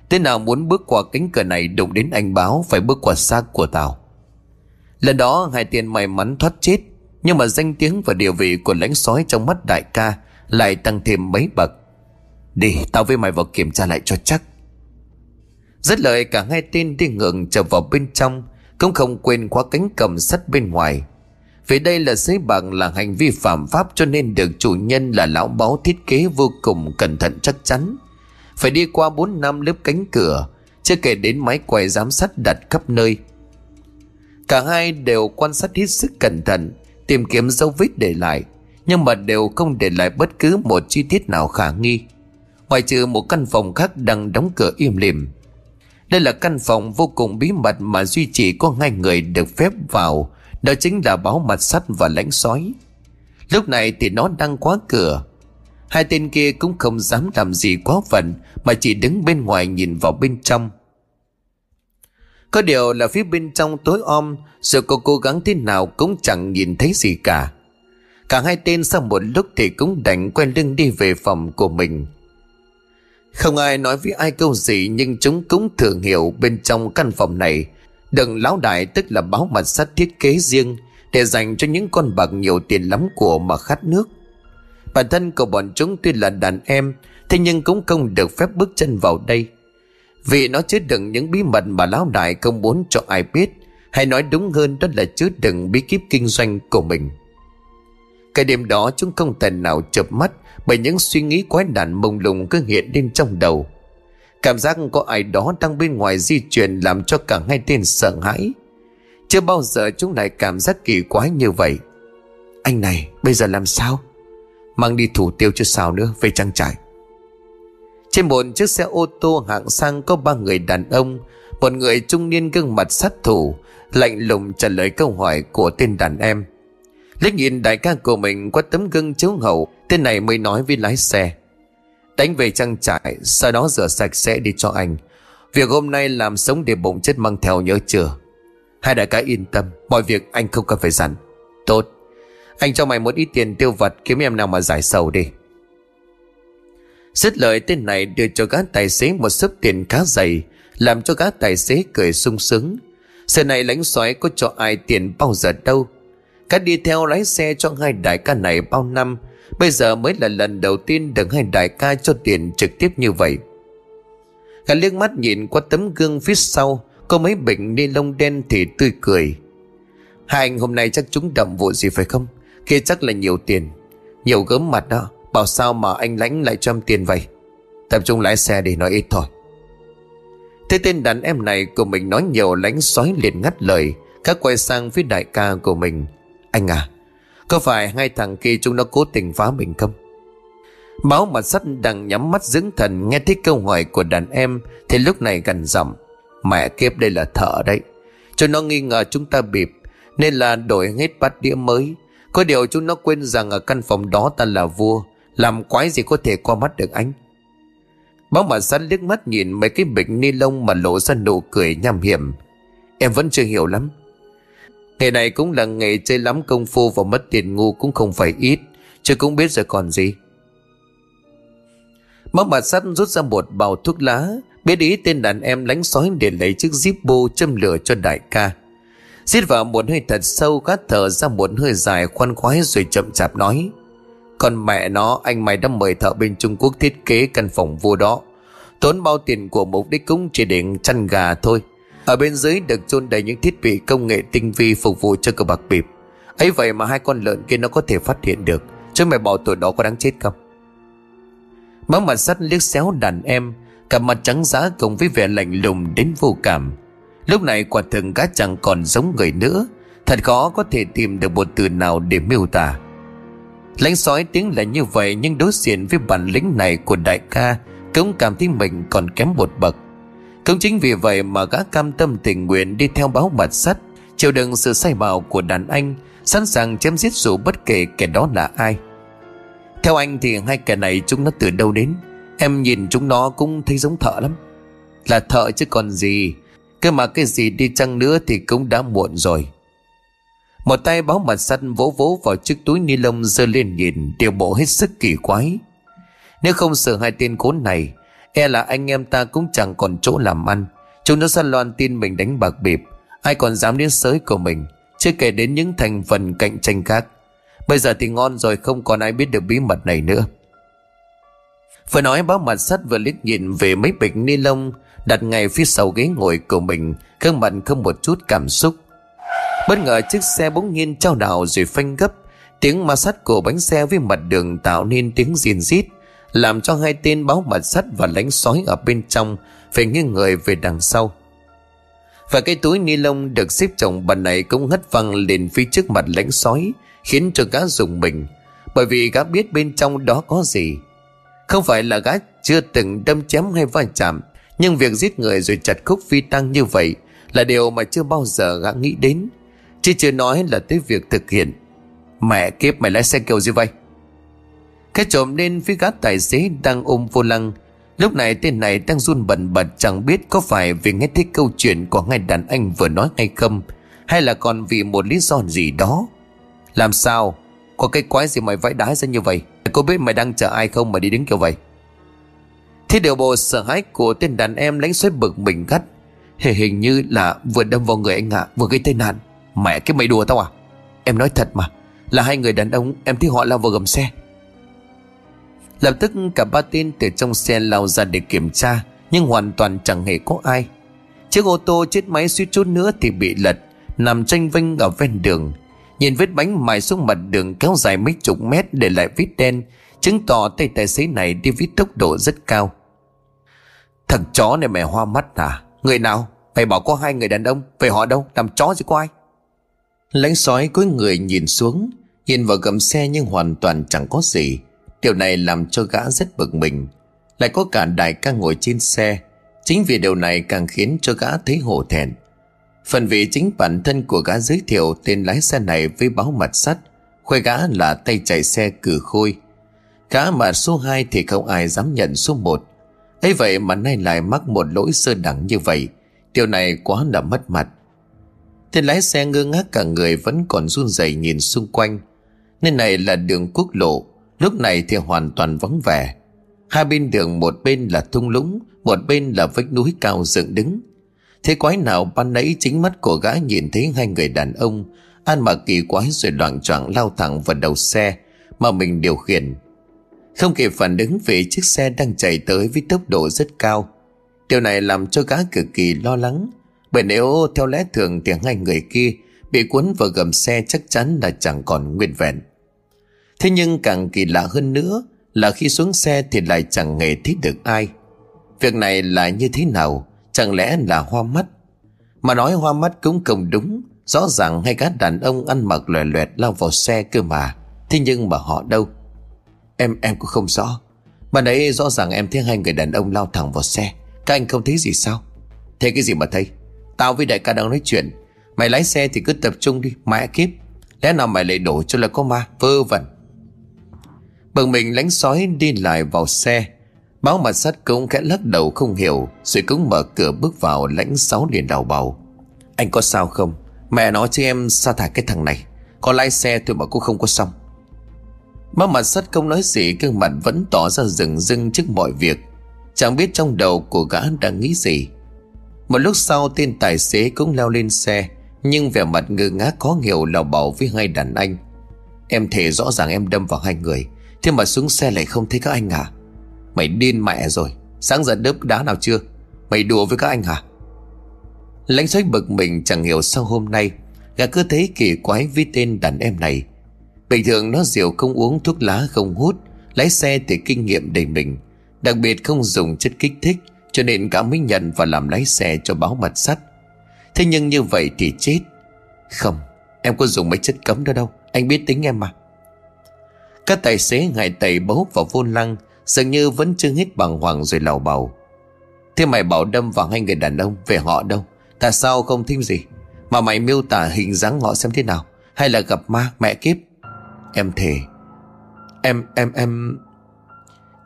Tên nào muốn bước qua cánh cửa này Đụng đến anh báo phải bước qua xác của tao. Lần đó, hai tiền may mắn thoát chết, Nhưng mà danh tiếng và địa vị của lãnh sói trong mắt đại ca Lại tăng thêm mấy bậc. Đi, tao với mày vào kiểm tra lại cho chắc. Rất lời, cả hai tên đi ngượng trở vào bên trong, Cũng không quên khóa cánh cầm sắt bên ngoài. Vì đây là giấy bằng là hành vi phạm pháp Cho nên được chủ nhân là lão báo thiết kế vô cùng cẩn thận chắc chắn. Phải đi qua 4 năm lớp cánh cửa, Chưa kể đến máy quay giám sát đặt khắp nơi. Cả hai đều quan sát hết sức cẩn thận, Tìm kiếm dấu vết để lại, Nhưng mà đều không để lại bất cứ một chi tiết nào khả nghi. Ngoài trừ một căn phòng khác đang đóng cửa im lìm. Đây là căn phòng vô cùng bí mật Mà duy chỉ có hai người được phép vào, Đó chính là báo mặt sắt và lãnh sói. Lúc này thì nó đang khóa cửa Hai tên kia cũng không dám làm gì quá phận, Mà chỉ đứng bên ngoài nhìn vào bên trong. Có điều là phía bên trong tối om, Dù cô cố gắng thế nào cũng chẳng nhìn thấy gì cả. Cả hai tên sau một lúc thì cũng đành quen lưng đi về phòng của mình. Không ai nói với ai câu gì, Nhưng chúng cũng thường hiểu bên trong căn phòng này. Đừng lão đại tức là báo mặt sắt thiết kế riêng, Để dành cho những con bạc nhiều tiền lắm của mà khát nước. Bản thân của bọn chúng tuy là đàn em, Thế nhưng cũng không được phép bước chân vào đây. Vì nó chứa đựng những bí mật mà lão đại không muốn cho ai biết, Hay nói đúng hơn, đó là chứa đựng bí kíp kinh doanh của mình. Cái đêm đó chúng không thể nào chợp mắt Bởi những suy nghĩ quái đản mông lung cứ hiện lên trong đầu. Cảm giác có ai đó đang bên ngoài di chuyển Làm cho cả hai tên sợ hãi. Chưa bao giờ chúng lại cảm giác kỳ quái như vậy. Anh này, bây giờ làm sao? Mang đi thủ tiêu cho sao nữa, Về trang trại. Trên một chiếc xe ô tô hạng sang có ba người đàn ông, Một người trung niên gương mặt sát thủ, Lạnh lùng trả lời câu hỏi của tên đàn em. Liếc nhìn đại ca của mình qua tấm gương chiếu hậu, Tên này mới nói với lái xe, Đánh về trang trại, Sau đó rửa sạch sẽ đi cho anh. Việc hôm nay làm sống để bụng chết mang theo nhớ chưa? Hai đại ca yên tâm, Mọi việc anh không cần phải dặn. Tốt. Anh cho mày một ít tiền tiêu vặt Kiếm em nào mà giải sầu đi. Dứt lời, tên này đưa cho gã tài xế một số tiền khá dày, Làm cho gã tài xế cười sung sướng. Xe này lãnh xoáy có cho ai tiền bao giờ đâu. Cá đi theo lái xe cho hai đại ca này bao năm. Bây giờ mới là lần đầu tiên được hai đại ca cho tiền trực tiếp như vậy. Gã liếc mắt nhìn qua tấm gương phía sau, Có mấy bệnh ni lông đen thì tươi cười. Hai anh hôm nay chắc chúng đậm vụ gì phải không? Kia chắc là nhiều tiền. Nhiều gớm mặt đó, Bảo sao mà anh lãnh lại cho em tiền vậy? Tập trung lái xe để nói ít thôi. Thế tên đàn em này của mình nói nhiều lánh sói liền ngắt lời. Các quay sang phía đại ca của mình. Anh à Có phải hai thằng kia chúng nó cố tình phá mình không? Báo mặt sắt đang nhắm mắt dưỡng thần, Nghe thấy câu hỏi của đàn em, Thì lúc này gần giọng. Mẹ kiếp, đây là thợ đấy. Cho nó nghi ngờ chúng ta bịp, Nên là đổi hết bát đĩa mới. Có điều chúng nó quên rằng ở căn phòng đó ta là vua, làm quái gì có thể qua mắt được anh? Bác mà sắt liếc mắt nhìn mấy cái bịch ni lông mà lộ ra nụ cười nham hiểm. Em vẫn chưa hiểu lắm. Ngày này cũng là ngày chơi lắm công phu và mất tiền ngu cũng không phải ít, Chứ cũng biết rồi còn gì. Bác mà sắt rút ra một bào thuốc lá, Biết ý tên đàn em lánh sói để lấy chiếc zippo châm lửa cho đại ca. Xít vào một hơi thật sâu, gắt thở ra một hơi dài, khoan khoái rồi chậm chạp nói còn mẹ nó, anh mày đã mời thợ bên Trung Quốc thiết kế căn phòng vua đó. Tốn bao tiền của mục đích cũng chỉ để chăn gà thôi. Ở bên dưới được chôn đầy những thiết bị công nghệ tinh vi phục vụ cho cờ bạc bịp. Ấy vậy mà hai con lợn kia nó có thể phát hiện được. Chứ mày bảo tuổi đó có đáng chết không? Má mặt sắt liếc xéo đàn em, Cả mặt trắng giá cùng với vẻ lạnh lùng đến vô cảm. Lúc này quả thực cá chẳng còn giống người nữa Thật khó có thể tìm được một từ nào để miêu tả Lãnh sói tiếng là như vậy nhưng đối diện với bản lĩnh này của đại ca cũng cảm thấy mình còn kém một bậc. Cũng chính vì vậy mà gã cam tâm tình nguyện đi theo báo mặt sắt, chịu đựng sự sai bảo của đàn anh, sẵn sàng chém giết dù bất kể kẻ đó là ai. Theo anh thì hai kẻ này chúng nó từ đâu đến? Em nhìn chúng nó cũng thấy giống thợ lắm. Là thợ chứ còn gì cái mà cái gì đi chăng nữa thì cũng đã muộn rồi. Một tay báo mặt sắt vỗ vỗ vào chiếc túi ni lông giơ lên nhìn, Điều bộ hết sức kỳ quái. Nếu không sợ hai tên khốn này E là anh em ta cũng chẳng còn chỗ làm ăn. Chúng nó sẽ loan tin mình đánh bạc bịp. Ai còn dám đến sới của mình, Chưa kể đến những thành phần cạnh tranh khác. Bây giờ thì ngon rồi, không còn ai biết được bí mật này nữa. Vừa nói báo mặt sắt vừa liếc nhìn về mấy bịch ni lông Đặt ngay phía sau ghế ngồi của mình Gương mặt không một chút cảm xúc. Bất ngờ chiếc xe bỗng nhiên trao đảo rồi phanh gấp. Tiếng ma sắt của bánh xe với mặt đường tạo nên tiếng riêng rít, Làm cho hai tên báo mặt sắt và lánh sói ở bên trong Phải nghiêng người về đằng sau. Và cái túi ni lông được xếp chồng bàn này cũng hất văng lên phía trước mặt lãnh sói, Khiến cho gã dùng mình, Bởi vì gã biết bên trong đó có gì. Không phải là gã chưa từng đâm chém hay va chạm nhưng việc giết người rồi chặt khúc phi tăng như vậy Là điều mà chưa bao giờ gã nghĩ đến. Chứ chưa nói là tới việc thực hiện. Mẹ kiếp, mày lái xe kiểu gì vậy? Cái trộm lên phía gã tài xế đang ôm vô lăng. Lúc này tên này đang run bẩn bật, Chẳng biết có phải vì nghe thấy câu chuyện Của ngay đàn anh vừa nói hay không, Hay là còn vì một lý do gì đó. Làm sao? Có cái quái gì mày vãi đái ra như vậy? Cô biết mày đang chờ ai không mà đi đứng kiểu vậy? Thế điều bộ sợ hãi của tên đàn em lánh xoáy bực mình gắt. Hình hình như là vừa đâm vào người anh ạ, Vừa gây tai nạn. Mẹ, cái mày đùa tao à? Em nói thật mà, Là hai người đàn ông, em thấy họ lao vào gầm xe. Lập tức cả ba tên từ trong xe lao ra để kiểm tra, Nhưng hoàn toàn chẳng hề có ai. Chiếc ô tô chết máy suýt chút nữa thì bị lật, Nằm tranh vinh ở ven đường. Nhìn vết bánh mài xuống mặt đường kéo dài mấy chục mét để lại vết đen, Chứng tỏ tay tài xế này đi với tốc độ rất cao. Thằng chó này mẹ hoa mắt à? Người nào? Mày bảo có hai người đàn ông Về họ đâu? Làm chó gì có ai? Lãnh sói cúi người nhìn xuống, Nhìn vào gầm xe nhưng hoàn toàn chẳng có gì. Điều này làm cho gã rất bực mình. Lại có cả đại ca ngồi trên xe. Chính vì điều này càng khiến cho gã thấy hổ thẹn. Phần vì chính bản thân của gã giới thiệu tên lái xe này với báo mặt sắt Khoe gã là tay chạy xe cử khôi. Gã mà số 2 thì không ai dám nhận số 1 ấy vậy mà nay lại mắc một lỗi sơ đẳng như vậy. Điều này quá là mất mặt. Tên lái xe ngơ ngác cả người vẫn còn run rẩy nhìn xung quanh. Nên này là đường quốc lộ, Lúc này thì hoàn toàn vắng vẻ. Hai bên đường, một bên là thung lũng, Một bên là vách núi cao dựng đứng. Thế quái nào ban nãy chính mắt của gã nhìn thấy hai người đàn ông, Ăn mặc kỳ quái rồi loạn choạng lao thẳng vào đầu xe Mà mình điều khiển. Không kịp phản ứng vì chiếc xe đang chạy tới với tốc độ rất cao Điều này làm cho gã cực kỳ lo lắng bởi nếu, theo lẽ thường thì hai người kia bị cuốn vào gầm xe chắc chắn là chẳng còn nguyên vẹn. Thế nhưng càng kỳ lạ hơn nữa là khi xuống xe thì lại chẳng hề thấy được ai. Việc này là như thế nào? Chẳng lẽ là hoa mắt? Mà nói hoa mắt cũng không đúng. Rõ ràng hai gã đàn ông ăn mặc loè loẹt lao vào xe cơ mà. Thế nhưng mà họ đâu? Em em cũng không rõ. bạn ấy rõ ràng em thấy hai người đàn ông lao thẳng vào xe. Các anh không thấy gì sao? Thế cái gì mà thấy? Tao với đại ca đang nói chuyện. Mày lái xe thì cứ tập trung đi, mãi kiếp. Lẽ nào mày lại đổ cho là có ma? Vơ vẩn. Bừng mình lánh sói đi lại vào xe. Báo mặt sắt cũng khẽ lắc đầu không hiểu, Rồi cũng mở cửa bước vào lãnh sáu liền đào bầu Anh có sao không? Mẹ nói cho em sa thải cái thằng này. Có lái xe thôi mà cũng không có xong. Má mặt sắt không nói gì, Gương mặt vẫn tỏ ra rừng rưng trước mọi việc. Chẳng biết trong đầu của gã đang nghĩ gì. Một lúc sau, tên tài xế cũng leo lên xe, Nhưng vẻ mặt ngơ ngác khó hiểu lào bảo với hai đàn anh. Em thể rõ ràng em đâm vào hai người, Thế mà xuống xe lại không thấy các anh à? Mày điên mẹ rồi, Sáng giờ đớp đá nào chưa? Mày đùa với các anh hả Lãnh xoách bực mình chẳng hiểu sao hôm nay Gã cứ thấy kỳ quái với tên đàn em này. Bình thường nó rượu không uống thuốc lá không hút, Lái xe thì kinh nghiệm đầy mình. Đặc biệt không dùng chất kích thích, cho nên cả mới nhận và làm lái xe cho báo mật sắt. Thế nhưng như vậy thì chết. Không, Em có dùng mấy chất cấm đó đâu. Anh biết tính em mà. Các tài xế ngại tẩy bấu vào vô lăng, Dường như vẫn chưa hết bằng hoàng rồi lào bầu Thế mày bảo đâm vào hai người đàn ông, Về họ đâu? Tại sao không thêm gì? Mà mày miêu tả hình dáng họ xem thế nào? Hay là gặp ma, mẹ kiếp? Em thề. Em em em.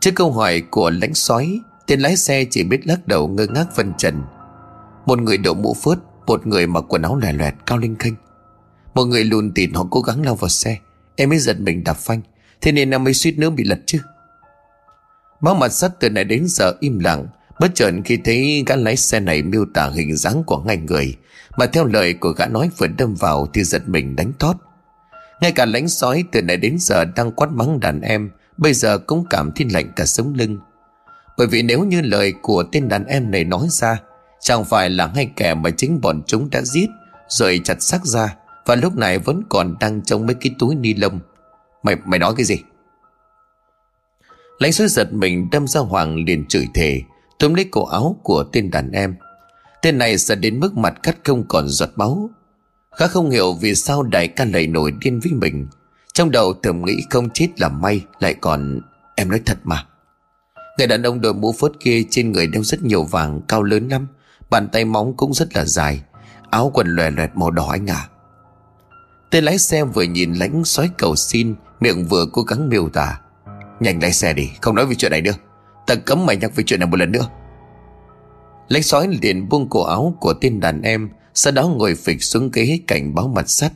Trước câu hỏi của lãnh sói, Tên lái xe chỉ biết lắc đầu ngơ ngác phân trần. Một người đội mũ phớt, Một người mặc quần áo lè loẹt, cao linh khinh. Một người lùn tịt họ cố gắng lao vào xe, Em mới giật mình đạp phanh. Thế nên em mới suýt nữa bị lật chứ. Báo mặt sắt từ nãy đến giờ im lặng, Bất chợt khi thấy gã lái xe này miêu tả hình dáng của ngay người, Mà theo lời của gã nói vừa đâm vào Thì giật mình đánh thót. Ngay cả lãnh sói từ nãy đến giờ đang quát mắng đàn em, Bây giờ cũng cảm thấy lạnh cả sống lưng. Bởi vì nếu như lời của tên đàn em này nói ra, Chẳng phải là ngay kẻ mà chính bọn chúng đã giết, Rồi chặt xác ra, Và lúc này vẫn còn đang trong mấy cái túi ni lông. Mày mày nói cái gì? Lãnh sói giật mình đâm ra Hoàng liền chửi thề, Túm lấy cổ áo của tên đàn em. Tên này sợ đến mức mặt cắt không còn giọt máu. Khá không hiểu vì sao đại ca lại nổi điên với mình. Trong đầu thầm nghĩ không chết là may, Lại còn, Em nói thật mà. Người đàn ông đội mũ phớt kia trên người đeo rất nhiều vàng, cao lớn lắm, Bàn tay móng cũng rất là dài, Áo quần lòe loẹt màu đỏ anh à Tên lái xe vừa nhìn lãnh sói cầu xin, Miệng vừa cố gắng miêu tả. Nhanh lái xe đi, Không nói về chuyện này nữa. Ta cấm mày nhắc về chuyện này một lần nữa. Lãnh sói liền buông cổ áo của tên đàn em sau đó ngồi phịch xuống ghế cảnh báo mặt sắt.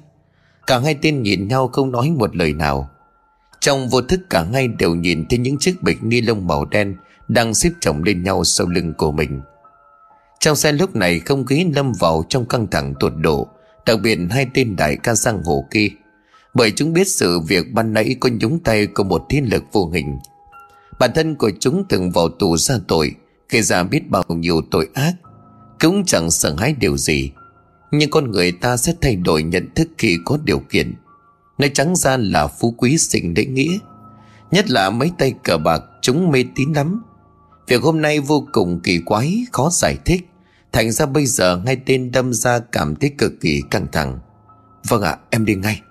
Cả hai tên nhìn nhau không nói một lời nào. Trong vô thức cả hai đều nhìn thấy những chiếc bịch ni lông màu đen Đang xếp chồng lên nhau sau lưng của mình. Trong xe lúc này không khí lâm vào trong căng thẳng tột độ, Đặc biệt hai tên đại ca giang hồ kia. Bởi chúng biết sự việc ban nãy có nhúng tay của một thiên lực vô hình. Bản thân của chúng từng vào tù ra tội Gây ra biết bao nhiêu tội ác. Cũng chẳng sợ hãi điều gì. Nhưng con người ta sẽ thay đổi nhận thức khi có điều kiện. Nói trắng ra là phú quý sinh lễ nghĩa. Nhất là mấy tay cờ bạc chúng mê tín lắm. Việc hôm nay vô cùng kỳ quái, Khó giải thích. Thành ra bây giờ ngay tên đâm ra cảm thấy cực kỳ căng thẳng. Vâng ạ, em đi ngay.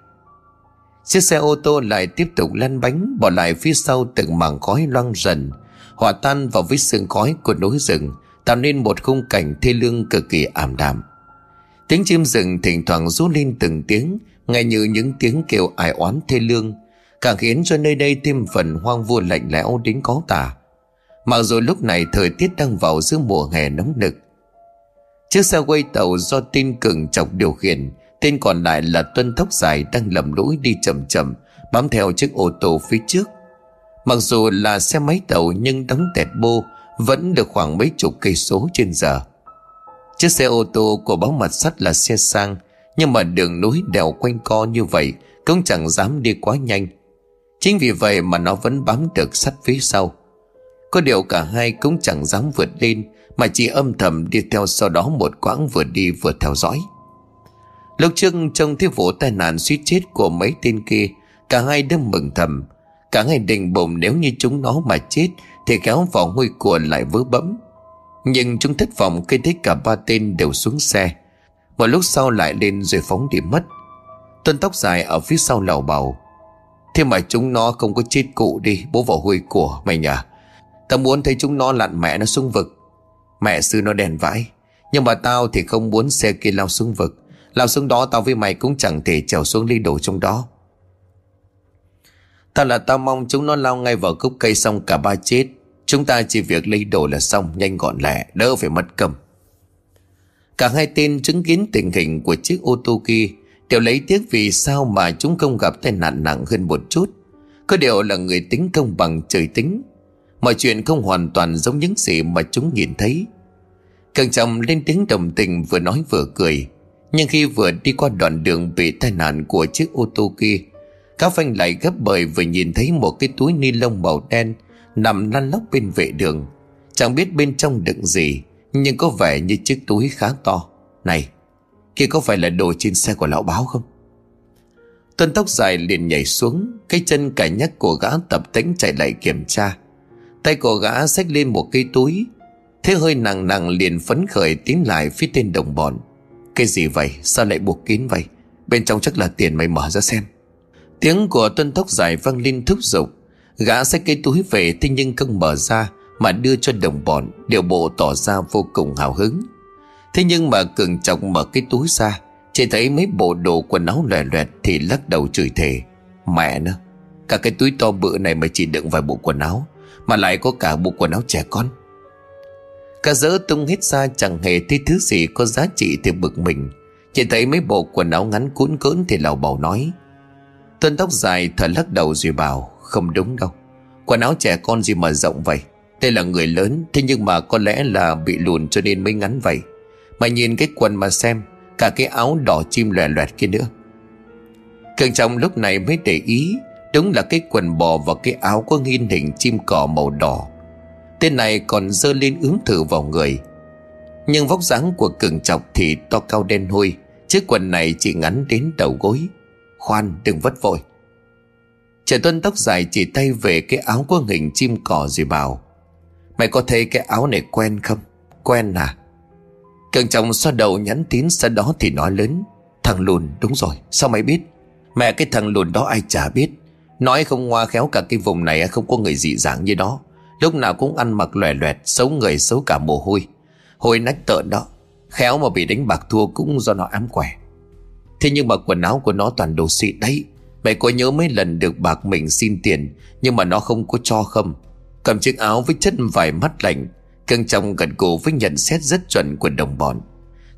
Chiếc xe ô tô lại tiếp tục lăn bánh, Bỏ lại phía sau từng mảng khói loang dần, Hòa tan vào với sương khói của núi rừng, Tạo nên một khung cảnh thê lương cực kỳ ảm đạm. Tiếng chim rừng thỉnh thoảng rú lên từng tiếng Ngay như những tiếng kêu ai oán thê lương. Càng khiến cho nơi đây thêm phần hoang vu lạnh lẽo đến có tả Mặc dù lúc này thời tiết đang vào giữa mùa hè nóng nực. Chiếc xe quay tàu do tin cường chọc điều khiển, Tên còn lại là Tuân Tóc Dài đang lầm lũi đi chậm chậm, Bám theo chiếc ô tô phía trước. Mặc dù là xe máy tàu nhưng đóng tẹt bô, Vẫn được khoảng mấy chục cây số trên giờ. Chiếc xe ô tô của báo mặt sắt là xe sang, Nhưng mà đường núi đèo quanh co như vậy, Cũng chẳng dám đi quá nhanh. Chính vì vậy mà nó vẫn bám được sắt phía sau. Có điều cả hai cũng chẳng dám vượt lên, Mà chỉ âm thầm đi theo sau đó một quãng vừa đi vừa theo dõi. Lúc trước trong thấy vụ tai nạn suýt chết của mấy tên kia, Cả hai đâm mừng thầm. Cả hai định bụng nếu như chúng nó mà chết Thì kéo vào ngôi của lại vỡ bẫm. Nhưng chúng thất vọng khi thấy cả ba tên đều xuống xe. Một lúc sau lại lên rồi phóng đi mất. Tuân tóc dài ở phía sau lào bào Thế mà chúng nó không có chết cụ đi, Bố vào hôi của mày nhờ Tao muốn thấy chúng nó lặn mẹ nó xuống vực. Mẹ sư nó đèn vãi, Nhưng mà tao thì không muốn xe kia lao xuống vực. Lao xuống đó tao với mày cũng chẳng thể trèo xuống ly đổ trong đó. Thật là tao mong chúng nó lao ngay vào gốc cây xong cả ba chết. Chúng ta chỉ việc lấy đồ là xong, Nhanh gọn lẹ, đỡ phải mất cầm Cả hai tên chứng kiến tình hình của chiếc ô tô kia, Đều lấy tiếc vì sao mà chúng không gặp tai nạn nặng hơn một chút. Có điều là người tính công bằng trời tính. Mọi chuyện không hoàn toàn giống những gì mà chúng nhìn thấy. Càng chồng lên tiếng đồng tình vừa nói vừa cười. Nhưng khi vừa đi qua đoạn đường bị tai nạn của chiếc ô tô kia Cá phanh lại gấp bởi vừa nhìn thấy một cái túi ni lông màu đen Nằm lăn lóc bên vệ đường. Chẳng biết bên trong đựng gì, Nhưng có vẻ như chiếc túi khá to. Này, Kia có phải là đồ trên xe của lão báo không? Tuân tóc dài liền nhảy xuống, Cái chân cải nhắc của gã tập tễnh chạy lại kiểm tra. Tay của gã xách lên một cái túi. Thế hơi nặng nặng liền phấn khởi tiến lại phía tên đồng bọn. Cái gì vậy? Sao lại buộc kín vậy? Bên trong chắc là tiền mày mở ra xem. Tiếng của tuân tóc dài vang lên thúc giục. Gã xách cái túi về, thế nhưng không mở ra Mà đưa cho đồng bọn, Điều bộ tỏ ra vô cùng hào hứng. Thế nhưng mà cường chọc mở cái túi ra, Chỉ thấy mấy bộ đồ quần áo lòe loẹt Thì lắc đầu chửi thề. Mẹ nó, Cả cái túi to bự này mà chỉ đựng vài bộ quần áo, Mà lại có cả bộ quần áo trẻ con. Cả dỡ tung hết ra, chẳng hề thấy thứ gì có giá trị thì bực mình. Chỉ thấy mấy bộ quần áo ngắn cuốn cỡn thì lào bầu nói. Tuân tóc dài thở lắc đầu rồi bảo không đúng đâu. Quần áo trẻ con gì mà rộng vậy? Đây là người lớn, Thế nhưng mà có lẽ là bị lùn cho nên mới ngắn vậy. Mà nhìn cái quần mà xem, Cả cái áo đỏ chim loè loẹt kia nữa. Cường trọng lúc này mới để ý, Đúng là cái quần bò và cái áo có nghiên hình chim cỏ màu đỏ. Tên này còn dơ lên ướm thử vào người. Nhưng vóc dáng của cường chọc thì to cao đen hôi, Chiếc quần này chỉ ngắn đến đầu gối. Khoan, đừng vất vội. Trẻ tuân tóc dài chỉ tay về cái áo có hình chim cỏ rồi bảo, Mày có thấy cái áo này quen không? Quen à? Cường chồng xoa đầu nhắn tín sau đó thì nói lớn, Thằng lùn, đúng rồi, sao mày biết? Mẹ cái thằng lùn đó ai chả biết. Nói không ngoa khéo cả cái vùng này không có người dị dạng như đó. Lúc nào cũng ăn mặc lòe loẹt, Xấu người xấu cả mồ hôi. Hôi nách tợn đó, Khéo mà bị đánh bạc thua cũng do nó ám quẻ. Thế nhưng mà quần áo của nó toàn đồ xịn đấy. Mẹ có nhớ mấy lần được bạc mình xin tiền, Nhưng mà nó không có cho không. Cầm chiếc áo với chất vải mắt lạnh Cưng trong gật cổ với nhận xét rất chuẩn của đồng bọn.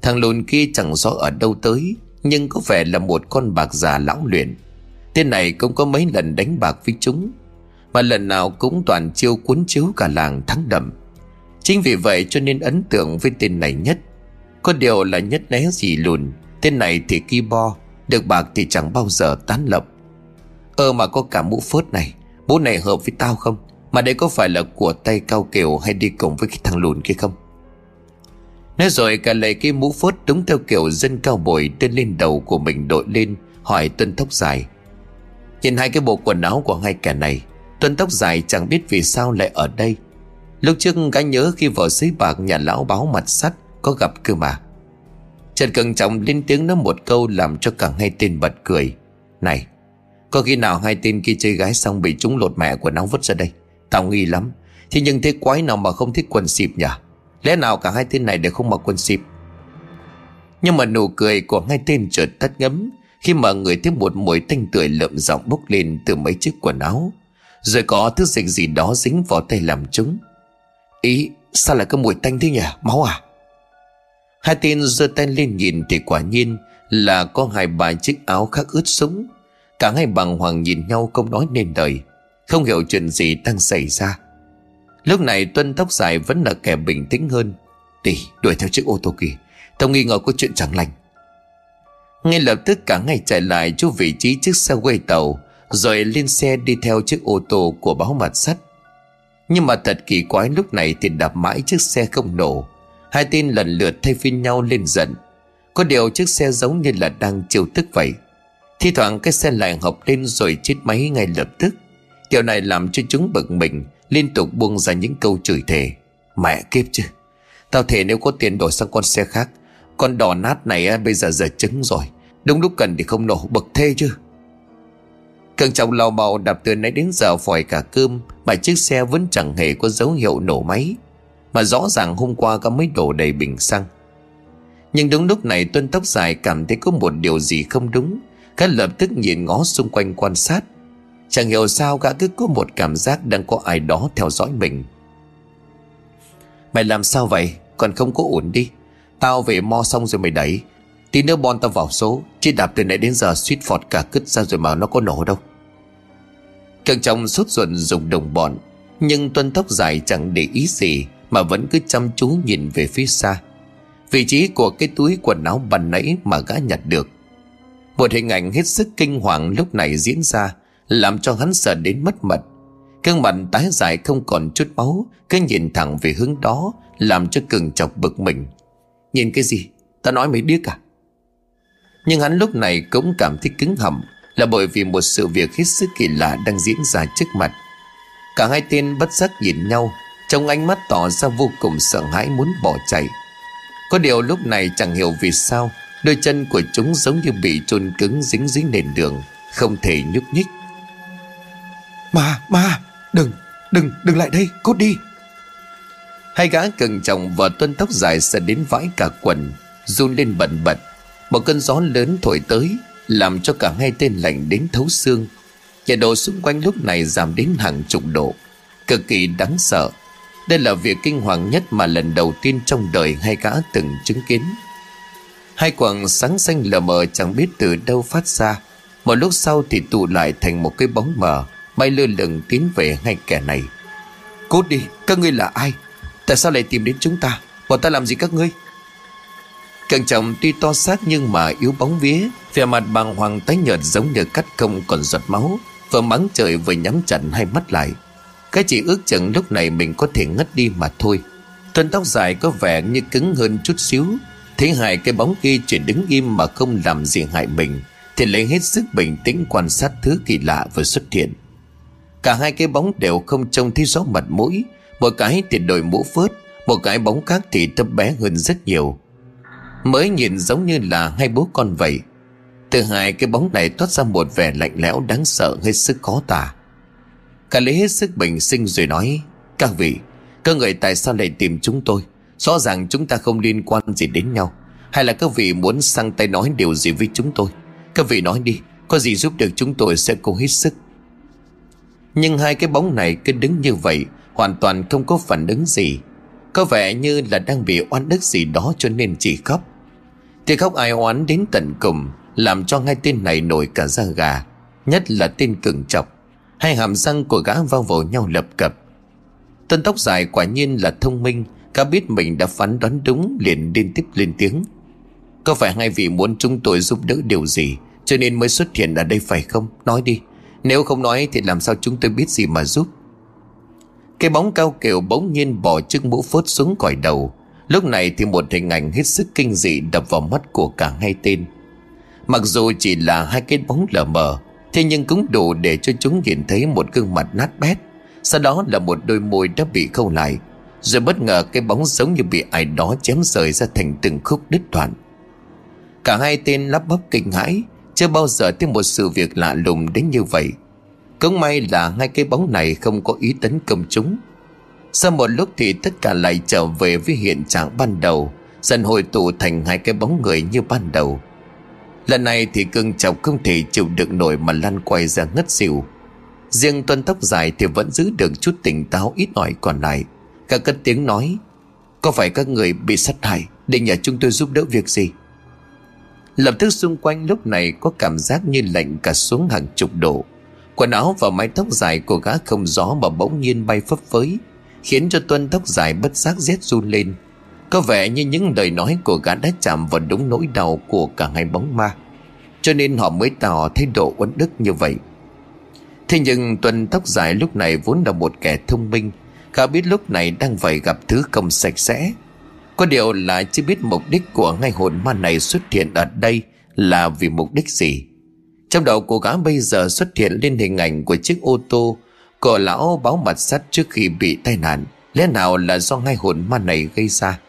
Thằng lùn kia chẳng rõ ở đâu tới, Nhưng có vẻ là một con bạc già lão luyện. Tên này cũng có mấy lần đánh bạc với chúng, Mà lần nào cũng toàn chiêu cuốn chiếu cả làng thắng đậm Chính vì vậy cho nên ấn tượng với tên này nhất. Có điều là nhất né gì lùn, Tên này thì ki bo, Được bạc thì chẳng bao giờ tán lập Ơ mà có cả mũ phớt này. Mũ này hợp với tao không? Mà đây có phải là của tay cao kiểu Hay đi cùng với cái thằng lùn kia không? Nói rồi cả lấy cái mũ phớt Đúng theo kiểu dân cao bồi Tên lên đầu của mình đội lên, Hỏi tuân tóc dài Nhìn hai cái bộ quần áo của hai kẻ này, Tuân tóc dài chẳng biết vì sao lại ở đây. Lúc trước gã nhớ khi vào xí bạc nhà lão báo mặt sắt, Có gặp cơ mà. Trần cẩn Trọng lên tiếng nói một câu Làm cho cả hai tên bật cười. Này có khi nào hai tên kia chơi gái xong Bị chúng lột mẹ quần áo vứt ra đây? Tao nghi lắm. Thế nhưng thế quái nào mà không thích quần xịp nhỉ? Lẽ nào cả hai tên này đều không mặc quần xịp? Nhưng mà nụ cười của hai tên chợt tắt ngấm, Khi mà người thấy một mùi tanh tưởi lợm giọng bốc lên từ mấy chiếc quần áo. Rồi có thứ dịch gì đó dính vào tay làm chúng. Ý, sao lại có mùi tanh thế nhỉ, Máu à? Hai tên giơ tay lên nhìn thì quả nhiên là có hai bài chiếc áo khác ướt sũng. Cả hai bằng hoàng nhìn nhau không nói nên lời. Không hiểu chuyện gì đang xảy ra. Lúc này Tuân tóc dài vẫn là kẻ bình tĩnh hơn. Đi đuổi theo chiếc ô tô kia. Tao nghi ngờ có chuyện chẳng lành. Ngay lập tức cả ngày chạy lại chỗ vị trí chiếc xe quay tàu, rồi lên xe đi theo chiếc ô tô của báo mặt sắt. Nhưng mà thật kỳ quái, lúc này thì đạp mãi chiếc xe không nổ Hai tên lần lượt thay phiên nhau lên giận Có điều chiếc xe giống như là đang chiều tức vậy Thi thoảng cái xe lại hợp lên rồi chết máy ngay lập tức. Điều này làm cho chúng bực mình, Liên tục buông ra những câu chửi thề. Mẹ kiếp chứ. Tao thể nếu có tiền đổi sang con xe khác, Con đỏ nát này bây giờ giờ trứng rồi. Đúng lúc cần thì không nổ, bực thê chứ. Cường trọng lao bào đạp từ nãy đến giờ phòi cả cơm, Mà chiếc xe vẫn chẳng hề có dấu hiệu nổ máy. Mà rõ ràng hôm qua có mấy đổ đầy bình xăng. Nhưng đúng lúc này, Tuân tóc dài cảm thấy có một điều gì không đúng. Gã lập tức nhìn ngó xung quanh quan sát. Chẳng hiểu sao gã cứ có một cảm giác đang có ai đó theo dõi mình. Mày làm sao vậy? Còn không có ổn đi. Tao về mo xong rồi mày đẩy. Tí nữa bon tao vào số. Chỉ đạp từ nãy đến giờ suýt phọt cả cứt ra rồi mà nó có nổ đâu. Càng trọng sốt ruột dùng đồng bọn. Nhưng tuân tóc dài chẳng để ý gì mà vẫn cứ chăm chú nhìn về phía xa. Vị trí của cái túi quần áo bàn nãy mà gã nhặt được một hình ảnh hết sức kinh hoàng lúc này diễn ra, Làm cho hắn sợ đến mất mật Cương mặt tái dài không còn chút máu, Cứ nhìn thẳng về hướng đó, Làm cho cường chọc bực mình Nhìn cái gì? Ta nói mấy điếc à? Nhưng hắn lúc này cũng cảm thấy cứng hầm Là bởi vì một sự việc hết sức kỳ lạ đang diễn ra trước mặt Cả hai tên bất giác nhìn nhau, trong ánh mắt tỏ ra vô cùng sợ hãi muốn bỏ chạy Có điều lúc này chẳng hiểu vì sao Đôi chân của chúng giống như bị chôn cứng dính dính nền đường Không thể nhúc nhích. Mà, mà, đừng, đừng, đừng lại đây, cút đi. Hai gã cưng chồng và tuân tóc dài sẽ đến vãi cả quần Run lên bẩn bật. Một cơn gió lớn thổi tới Làm cho cả hai tên lạnh đến thấu xương. Nhiệt độ xung quanh lúc này giảm đến hàng chục độ Cực kỳ đáng sợ. Đây là việc kinh hoàng nhất mà lần đầu tiên trong đời hai gã từng chứng kiến Hai quầng sáng xanh lờ mờ chẳng biết từ đâu phát ra Một lúc sau thì tụ lại thành một cái bóng mờ Bay lơ lửng tiến về ngay kẻ này Cút đi, các ngươi là ai? Tại sao lại tìm đến chúng ta? Bọn ta làm gì các ngươi? Càng chồng tuy to xác nhưng mà yếu bóng vía Vẻ mặt bàng hoàng tái nhợt giống như cắt không còn giọt máu Vừa mắng trời vừa nhắm chặt hai mắt lại Cái chỉ ước chừng lúc này mình có thể ngất đi mà thôi Thân tóc dài có vẻ như cứng hơn chút xíu Thấy hai cái bóng kia chỉ đứng im mà không làm gì hại mình, Thì lấy hết sức bình tĩnh quan sát thứ kỳ lạ vừa xuất hiện. Cả hai cái bóng đều không trông thấy rõ mặt mũi, Một cái thì đội mũ phớt, Một cái bóng khác thì thấp bé hơn rất nhiều. Mới nhìn giống như là hai bố con vậy. Từ hai cái bóng này toát ra một vẻ lạnh lẽo đáng sợ hết sức khó tả. Cả lấy hết sức bình sinh rồi nói, Các vị, Các người tại sao lại tìm chúng tôi? Rõ ràng chúng ta không liên quan gì đến nhau. Hay là các vị muốn sang tay nói điều gì với chúng tôi? Các vị nói đi, Có gì giúp được chúng tôi sẽ cố hết sức. Nhưng hai cái bóng này cứ đứng như vậy, Hoàn toàn không có phản ứng gì. Có vẻ như là đang bị oan ức gì đó cho nên chỉ khóc. Thì khóc ai oán đến tận cùng, Làm cho hai tên này nổi cả da gà, Nhất là tên cường chọc Hai hàm răng của gã vào vào nhau lập cập. Tân tóc dài quả nhiên là thông minh Cả biết mình đã phán đoán đúng, liền liên tiếp lên tiếng. Có phải hai vị muốn chúng tôi giúp đỡ điều gì, Cho nên mới xuất hiện ở đây phải không? Nói đi. Nếu không nói thì làm sao chúng tôi biết gì mà giúp? Cái bóng cao kiều bỗng nhiên bỏ chiếc mũ phớt xuống còi đầu. Lúc này thì một hình ảnh hết sức kinh dị đập vào mắt của cả hai tên. Mặc dù chỉ là hai cái bóng lờ mờ, Thế nhưng cũng đủ để cho chúng nhìn thấy một gương mặt nát bét. Sau đó là một đôi môi đã bị khâu lại rồi bất ngờ cái bóng giống như bị ai đó chém rời ra thành từng khúc đứt đoạn. Cả hai tên lắp bắp kinh hãi, Chưa bao giờ thấy một sự việc lạ lùng đến như vậy. Cũng may là hai cái bóng này không có ý tấn công chúng. Sau một lúc thì tất cả lại trở về với hiện trạng ban đầu, Dần hồi tụ thành hai cái bóng người như ban đầu. Lần này thì cưng chọc không thể chịu được nổi mà lăn quay ra ngất xỉu. Riêng tuân tóc dài thì vẫn giữ được chút tỉnh táo ít ỏi còn lại. Cả cất tiếng nói, Có phải các người bị sát hại để nhờ chúng tôi giúp đỡ việc gì? Lập tức xung quanh lúc này Có cảm giác như lạnh cả xuống hàng chục độ. Quần áo và mái tóc dài của gã không gió Mà bỗng nhiên bay phấp phới, Khiến cho tuân tóc dài bất giác rét run lên. Có vẻ như những lời nói của gã đã chạm vào đúng nỗi đau của cả hai bóng ma, Cho nên họ mới tỏ thái độ uất đức như vậy. Thế nhưng tuân tóc dài lúc này vốn là một kẻ thông minh Gã biết lúc này đang phải gặp thứ không sạch sẽ. Có điều là chưa biết mục đích của ngay hồn ma này xuất hiện ở đây là vì mục đích gì. Trong đầu của gã bây giờ xuất hiện lên hình ảnh của chiếc ô tô. Của lão báo mặt sắt trước khi bị tai nạn. Lẽ nào là do ngay hồn ma này gây ra?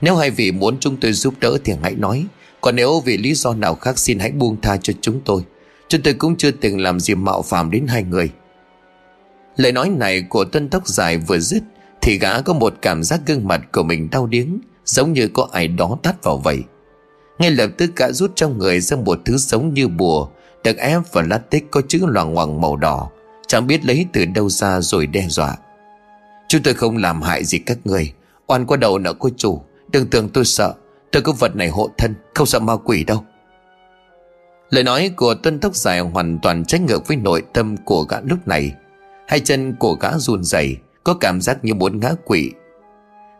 Nếu hai vị muốn chúng tôi giúp đỡ thì hãy nói. Còn nếu vì lý do nào khác xin hãy buông tha cho chúng tôi. Chúng tôi cũng chưa từng làm gì mạo phạm đến hai người. Lời nói này của tân tóc dài vừa dứt, Thì gã có một cảm giác gương mặt của mình đau điếng, Giống như có ai đó tát vào vậy. Ngay lập tức gã rút trong người ra một thứ giống như bùa, Được ép vào lát tích có chữ loằng ngoằng màu đỏ, Chẳng biết lấy từ đâu ra rồi đe dọa. Chúng tôi không làm hại gì các người, Oan qua đầu nợ cô chủ, Đừng tưởng tôi sợ, Tôi có vật này hộ thân, Không sợ ma quỷ đâu. Lời nói của tân tóc dài hoàn toàn trái ngược với nội tâm của gã lúc này. Hai chân của gã run rẩy, Có cảm giác như muốn ngã quỵ.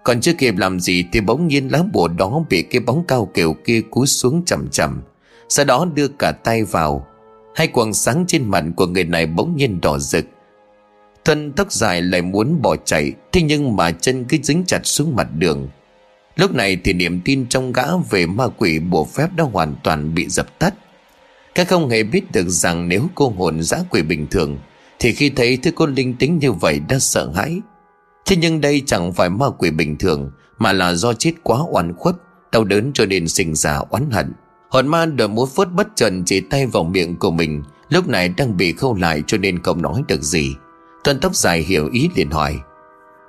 Còn chưa kịp làm gì Thì bỗng nhiên lá bùa đó Bị cái bóng cao kiểu kia cú xuống chậm chậm, Sau đó đưa cả tay vào. Hai quầng sáng trên mặt của người này bỗng nhiên đỏ rực. Thân tóc dài lại muốn bỏ chạy, Thế nhưng mà chân cứ dính chặt xuống mặt đường. Lúc này thì niềm tin trong gã về ma quỷ bùa phép đã hoàn toàn bị dập tắt. Các không hề biết được rằng nếu cô hồn giã quỷ bình thường thì khi thấy thứ con linh tính như vậy đã sợ hãi. Thế nhưng đây chẳng phải ma quỷ bình thường, Mà là do chết quá oan khuất, Đau đớn cho nên sinh ra oán hận. Hồn ma đợi múa phớt bất trần chỉ tay vào miệng của mình, Lúc này đang bị khâu lại cho nên không nói được gì. Tuần tóc dài hiểu ý liền hỏi,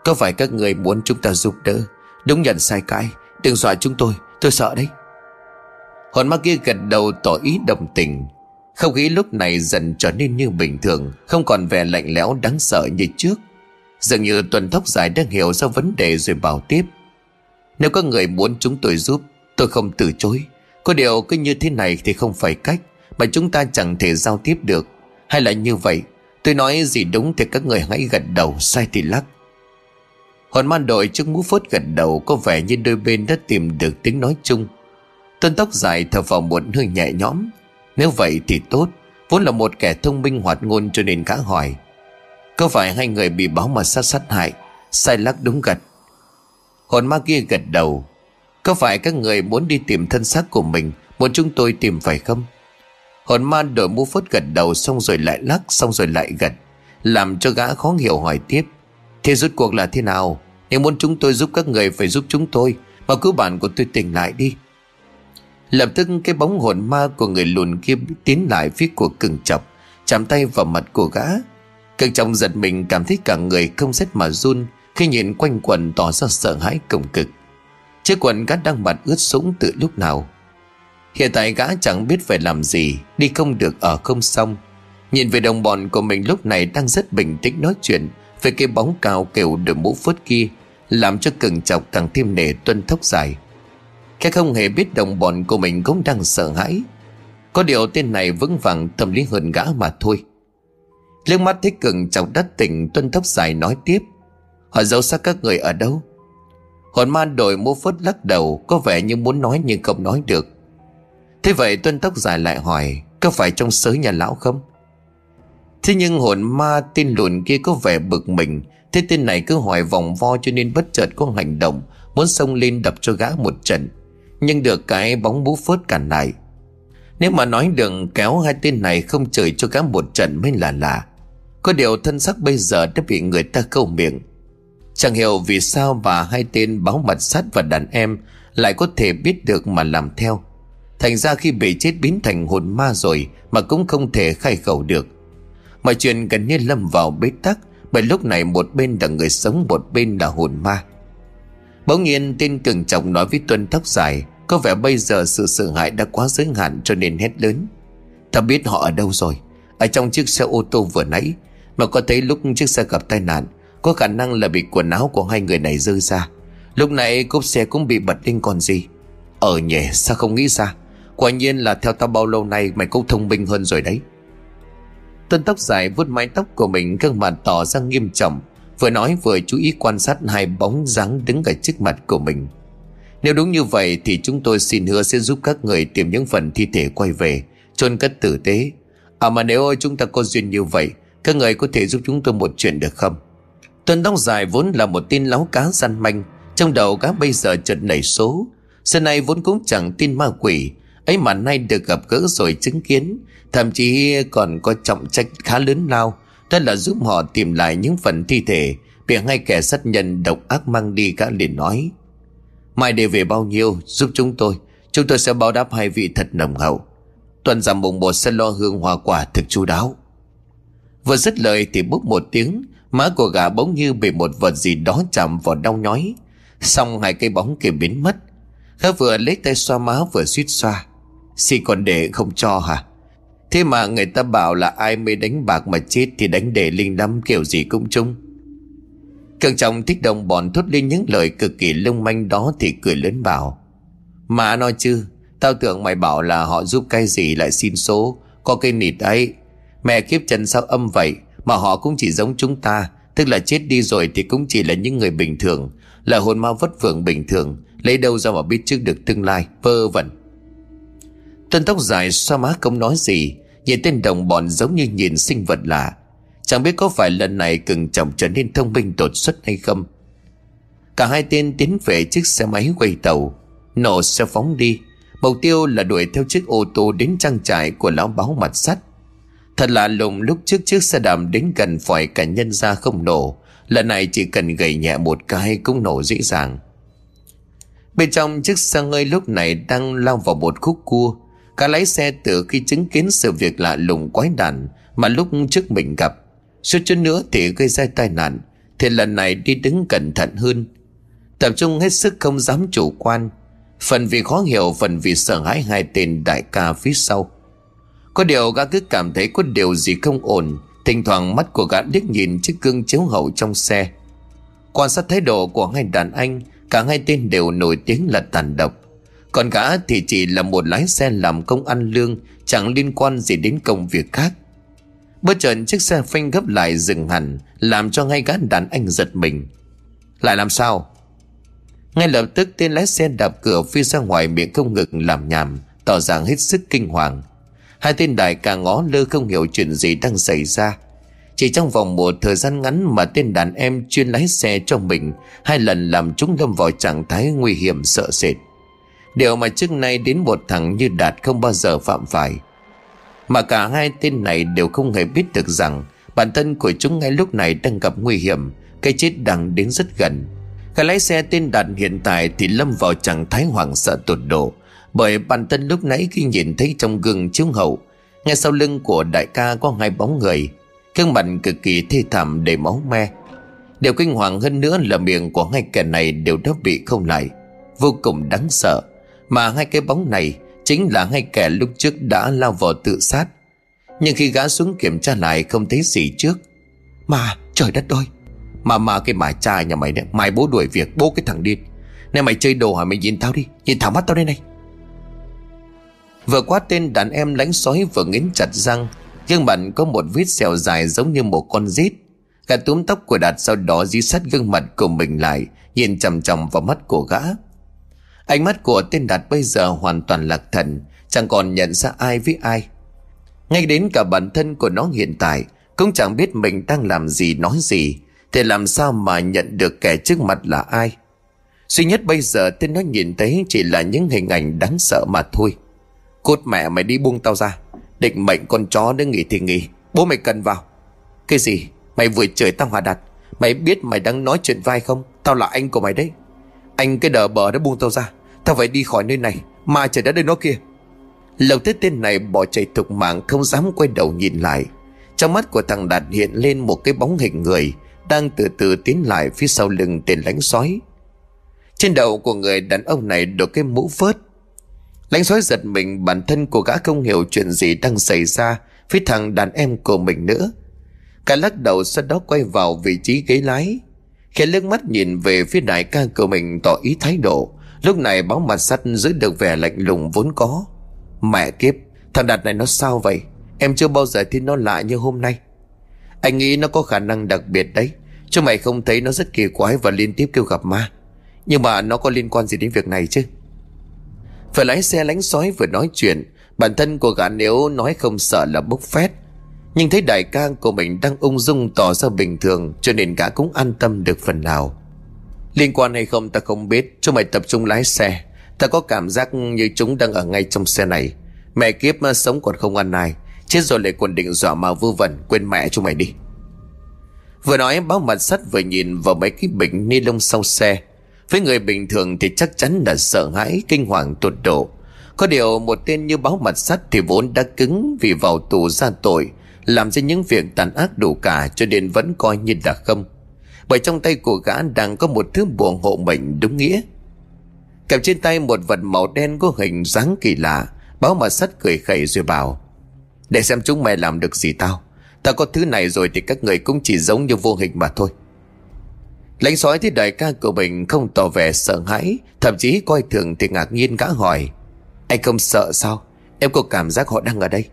Có phải các người muốn chúng ta giúp đỡ? Đúng nhận sai cãi Đừng dọa chúng tôi Tôi sợ đấy. Hồn ma kia gật đầu tỏ ý đồng tình không khí lúc này dần trở nên như bình thường, Không còn vẻ lạnh lẽo đáng sợ như trước. Dường như tuần tóc dài đang hiểu ra vấn đề rồi bảo tiếp. Nếu có người muốn chúng tôi giúp, Tôi không từ chối. Có điều cứ như thế này thì không phải cách, Mà chúng ta chẳng thể giao tiếp được. Hay là như vậy, Tôi nói gì đúng thì các người hãy gật đầu, Sai thì lắc. Hòn man đội trước mũ phốt gật đầu, Có vẻ như đôi bên đã tìm được tiếng nói chung. Tuân tóc dài thở vào một hơi nhẹ nhõm. Nếu vậy thì tốt, Vốn là một kẻ thông minh hoạt ngôn cho nên gã hỏi. Có phải hai người bị báo mà sát sát hại, Sai lắc đúng gật? Hồn ma kia gật đầu. Có phải các người muốn đi tìm thân xác của mình, Muốn chúng tôi tìm phải không? Hồn ma đổi mũ phốt gật đầu Xong rồi lại lắc, Xong rồi lại gật, Làm cho gã khó hiểu hỏi tiếp. Thế rốt cuộc là thế nào? Nếu muốn chúng tôi giúp các người phải giúp chúng tôi, Mà cứ bạn của tôi tỉnh lại đi. Lập tức cái bóng hồn ma của người lùn kia tiến lại phía của cường chọc, Chạm tay vào mặt của gã. Cường chọc giật mình cảm thấy cả người không rét mà run Khi nhìn quanh quần tỏ ra sợ hãi cổng cực. Chiếc quần gã đang mặt ướt sũng từ lúc nào? Hiện tại gã chẳng biết phải làm gì, Đi không được ở không xong. Nhìn về đồng bọn của mình lúc này đang rất bình tĩnh nói chuyện Về cái bóng cao kiểu đội mũ phớt kia, Làm cho cường chọc càng thêm nề tuân thốc dài cái không hề biết đồng bọn của mình cũng đang sợ hãi. Có điều tên này vững vàng, tâm lý hơn gã mà thôi. Liếc mắt thấy Cường chọc đất tỉnh, Tuân tóc dài nói tiếp. Họ giấu xác các người ở đâu? Hồn ma đổi mua phớt lắc đầu, Có vẻ như muốn nói nhưng không nói được. Thế vậy tuân tóc dài lại hỏi, Có phải trong sới nhà lão không? Thế nhưng hồn ma tin lùn kia có vẻ bực mình, Thế tên này cứ hỏi vòng vo cho nên bất chợt có hành động, Muốn xông lên đập cho gã một trận nhưng được cái bóng bú phớt cản lại. Nếu mà nói đừng kéo hai tên này không chửi cho cả một trận mới là lạ. Có điều thân sắc bây giờ đã bị người ta câu miệng. Chẳng hiểu vì sao bà hai tên báo mật sát và đàn em Lại có thể biết được mà làm theo. Thành ra khi bị chết biến thành hồn ma rồi Mà cũng không thể khai khẩu được. Mọi chuyện gần như lâm vào bế tắc, Bởi lúc này một bên là người sống, Một bên là hồn ma. Bỗng nhiên tên cường trọng nói với Tuân tóc dài Có vẻ bây giờ sự sợ hãi đã quá giới hạn cho nên hét lớn. Ta biết họ ở đâu rồi? Ở trong chiếc xe ô tô vừa nãy, Mà có thấy lúc chiếc xe gặp tai nạn, Có khả năng là bị quần áo của hai người này rơi ra. Lúc này cốp xe cũng bị bật lên còn gì. Ở nhỉ, sao không nghĩ ra? Quả nhiên là theo tao bao lâu nay Mày cũng thông minh hơn rồi đấy. Tuân tóc dài vuốt mái tóc của mình, gương mặt tỏ ra nghiêm trọng. Vừa nói vừa chú ý quan sát hai bóng dáng đứng ở trước mặt của mình. Nếu đúng như vậy thì chúng tôi xin hứa sẽ giúp các người tìm những phần thi thể quay về, chôn cất tử tế. À mà nếu chúng ta có duyên như vậy, Các người có thể giúp chúng tôi một chuyện được không? Tuần tóc dài vốn là một tin láo cá săn manh, Trong đầu cá bây giờ chợt nảy số. Xưa nay vốn cũng chẳng tin ma quỷ, ấy mà nay được gặp gỡ rồi chứng kiến, Thậm chí còn có trọng trách khá lớn lao đó là giúp họ tìm lại những phần thi thể, Bị ngay kẻ sát nhân độc ác mang đi gã liền nói. Mai để về bao nhiêu, giúp chúng tôi Chúng tôi sẽ báo đáp hai vị thật nồng hậu. Tuần giảm mùng một sẽ lo hương hoa quả thực chu đáo. Vừa dứt lời thì bút một tiếng, Má của gã bỗng như bị một vật gì đó chạm vào đau nhói. Xong hai cây bóng kia biến mất. Gã vừa lấy tay xoa má vừa suýt xoa. Xì còn để không cho hả? Thế mà người ta bảo là ai mới đánh bạc mà chết Thì đánh để linh đâm kiểu gì cũng chung Cường trọng thích đồng bọn thốt lên những lời cực kỳ lung manh đó Thì cười lớn bảo, Mà nói chứ, Tao tưởng mày bảo là họ giúp cái gì lại xin số, Có cái nịt ấy. Mẹ kiếp chân sao âm vậy, Mà họ cũng chỉ giống chúng ta, Tức là chết đi rồi thì cũng chỉ là những người bình thường, Là hồn ma vất vưởng bình thường, Lấy đâu ra mà biết trước được tương lai, Vơ vẩn. Tuân tóc dài xoa má không nói gì, Nhìn tên đồng bọn giống như nhìn sinh vật lạ. Chẳng biết có phải lần này cưng chồng trở nên thông minh đột xuất hay không. Cả hai tên tiến về chiếc xe máy quay tàu, Nổ xe phóng đi. Mục tiêu là đuổi theo chiếc ô tô đến trang trại của lão báo mặt sắt. Thật lạ lùng lúc trước chiếc xe đạp đến gần phải cả nhân ra không nổ. Lần này chỉ cần gầy nhẹ một cái cũng nổ dễ dàng. Bên trong chiếc xe ngơi lúc này đang lao vào một khúc cua. Cả lái xe từ khi chứng kiến sự việc lạ lùng quái đản Mà lúc trước mình gặp Suốt chút nữa thì gây ra tai nạn, Thì lần này đi đứng cẩn thận hơn. Tập trung hết sức không dám chủ quan, Phần vì khó hiểu, Phần vì sợ hãi hai tên đại ca phía sau. Có điều gã cứ cảm thấy có điều gì không ổn, Thỉnh thoảng mắt của gã liếc nhìn chiếc gương chiếu hậu trong xe. Quan sát thái độ của hai đàn anh, Cả hai tên đều nổi tiếng là tàn độc. Còn gã thì chỉ là một lái xe làm công ăn lương, Chẳng liên quan gì đến công việc khác. Bất chợt chiếc xe phanh gấp lại dừng hẳn, Làm cho ngay gã đàn anh giật mình. Lại làm sao? Ngay lập tức tên lái xe đạp cửa phi ra ngoài miệng không ngừng làm nhảm, Tỏ ràng hết sức kinh hoàng. Hai tên đại ca ngó lơ không hiểu chuyện gì đang xảy ra. Chỉ trong vòng một thời gian ngắn mà tên đàn em chuyên lái xe cho mình, Hai lần làm chúng lâm vào trạng thái nguy hiểm, sợ sệt. Điều mà trước nay đến một thằng như Đạt không bao giờ phạm phải. Mà cả hai tên này đều không hề biết được rằng Bản thân của chúng ngay lúc này đang gặp nguy hiểm, Cái chết đang đến rất gần. Cái lái xe tên Đạt hiện tại thì lâm vào trạng thái hoảng sợ tột độ, Bởi bản thân lúc nãy khi nhìn thấy trong gương chiếu hậu, Ngay sau lưng của đại ca có hai bóng người, Gương mặt cực kỳ thê thảm đầy máu me. Điều kinh hoàng hơn nữa là miệng của hai kẻ này đều đã bị không lại, Vô cùng đáng sợ mà hai cái bóng này Chính là hai kẻ lúc trước đã lao vào tự sát. Nhưng khi gã xuống kiểm tra lại Không thấy gì trước. Mà, trời đất ơi! Mà mà cái mà cha nhà mày đấy Mày bố đuổi việc, bố cái thằng điên. Này mày chơi đồ hả? Mày nhìn tao đi, Nhìn thẳng mắt tao đây này. Vừa qua tên đàn em lánh sói vừa nghiến chặt răng Gương mặt có một vết sẹo dài giống như một con rít Gã túm tóc của Đạt sau đó dí sát gương mặt của mình lại, Nhìn chằm chằm vào mắt của gã. Ánh mắt của tên Đạt bây giờ hoàn toàn lạc thần, Chẳng còn nhận ra ai với ai. Ngay đến cả bản thân của nó hiện tại, Cũng chẳng biết mình đang làm gì, nói gì. Thì làm sao mà nhận được kẻ trước mặt là ai? Duy nhất bây giờ tên nó nhìn thấy Chỉ là những hình ảnh đáng sợ mà thôi. Cốt mẹ mày đi buông tao ra. Định mệnh con chó để nghỉ thì nghỉ. Bố mày cần vào. Cái gì? Mày vừa chửi tao hòa đặt Mày biết mày đang nói chuyện vai không? Tao là anh của mày đấy. Anh cái đờ bờ đã buông tao ra. Tao phải đi khỏi nơi này, Mà trời đã đây nó kia. Lộc thấy tên này bỏ chạy thục mạng, Không dám quay đầu nhìn lại. Trong mắt của thằng Đạt hiện lên một cái bóng hình người, Đang từ từ tiến lại phía sau lưng tên lánh sói. Trên đầu của người đàn ông này đội cái mũ vớt Lánh sói giật mình, bản thân của gã không hiểu chuyện gì đang xảy ra Với thằng đàn em của mình nữa. Cả lắc đầu sau đó quay vào vị trí ghế lái, khẽ lướt mắt nhìn về phía đại ca của mình tỏ ý thái độ. Lúc này báo mặt sắt giữ được vẻ lạnh lùng vốn có. Mẹ kiếp, Thằng Đạt này nó sao vậy? Em chưa bao giờ thấy nó lạ như hôm nay. Anh nghĩ nó có khả năng đặc biệt đấy. Chứ mày không thấy nó rất kỳ quái Và liên tiếp kêu gặp ma. Nhưng mà nó có liên quan gì đến việc này chứ? Phải lái xe lánh sói vừa nói chuyện, Bản thân của gã nếu nói không sợ là bốc phét. Nhưng thấy đại ca của mình đang ung dung tỏ ra bình thường, Cho nên gã cũng an tâm được phần nào. Liên quan hay không ta không biết. Chúng mày tập trung lái xe. Ta có cảm giác như chúng đang ở ngay trong xe này. Mẹ kiếp mà sống còn không ăn ai. Chết rồi lại còn định dọa mà vư vẩn. Quên mẹ chúng mày đi. Vừa nói, báo mặt sắt vừa nhìn vào mấy cái bình ni lông sau xe. Với người bình thường thì chắc chắn là sợ hãi, Kinh hoàng tột độ. Có điều một tên như báo mặt sắt Thì vốn đã cứng vì vào tù ra tội, Làm ra những việc tàn ác đủ cả, Cho nên vẫn coi như là không bởi trong tay của gã đang có một thứ bùa hộ mệnh đúng nghĩa. Kèm trên tay một vật màu đen có hình dáng kỳ lạ, Báo mà sắt cười khẩy rồi bảo, Để xem chúng mày làm được gì tao. Tao có thứ này rồi thì các người cũng chỉ giống như vô hình mà thôi. Lãnh sói thấy đại ca của mình không tỏ vẻ sợ hãi, Thậm chí coi thường thì ngạc nhiên gã hỏi, Anh không sợ sao? Em có cảm giác họ đang ở đây?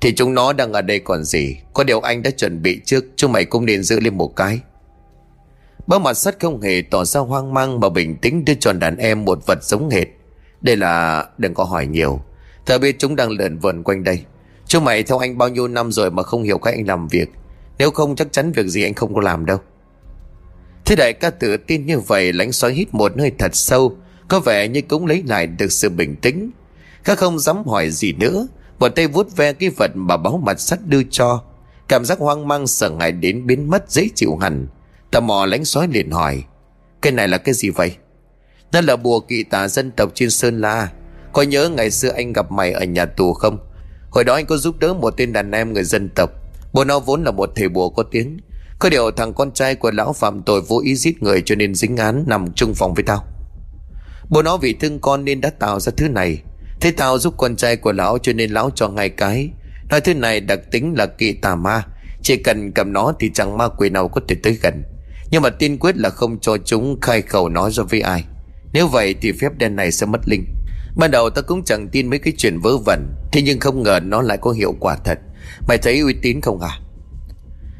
Thì chúng nó đang ở đây còn gì? Có điều anh đã chuẩn bị trước, Chúng mày cũng nên giữ lên một cái. Bác mặt sắt không hề tỏ ra hoang mang mà bình tĩnh đưa cho đàn em một vật giống hệt. Đây là... đừng có hỏi nhiều. Thờ biết chúng đang lượn vần quanh đây. Chú mày theo anh bao nhiêu năm rồi mà không hiểu cách anh làm việc. Nếu không chắc chắn việc gì anh không có làm đâu. Thế đại ca tự tin như vậy, lánh xoáy hít một hơi thật sâu. Có vẻ như cũng lấy lại được sự bình tĩnh. Các không dám hỏi gì nữa. Một tay vuốt ve cái vật mà báo mặt sắt đưa cho. Cảm giác hoang mang sợ hãi đến biến mất, dễ chịu hẳn. Tò mò lánh sói liền hỏi, Cái này là cái gì vậy? Nó là bùa kỵ tà dân tộc trên Sơn La. Có nhớ ngày xưa anh gặp mày ở nhà tù không? Hồi đó anh có giúp đỡ một tên đàn em người dân tộc. Bùa nó vốn là một thầy bùa có tiếng. Có điều thằng con trai của lão phạm tội vô ý giết người cho nên dính án nằm chung phòng với tao. Bố nó vì thương con nên đã tạo ra thứ này. Thế tao giúp con trai của lão cho nên lão cho ngay cái. Nói thứ này đặc tính là kỵ tà ma. Chỉ cần cầm nó thì chẳng ma quỷ nào có thể tới gần nhưng mà tiên quyết là không cho chúng khai khẩu nói ra với ai. Nếu vậy thì phép đen này sẽ mất linh. Ban đầu ta cũng chẳng tin mấy cái chuyện vớ vẩn, Thế nhưng không ngờ nó lại có hiệu quả thật. Mày thấy uy tín không à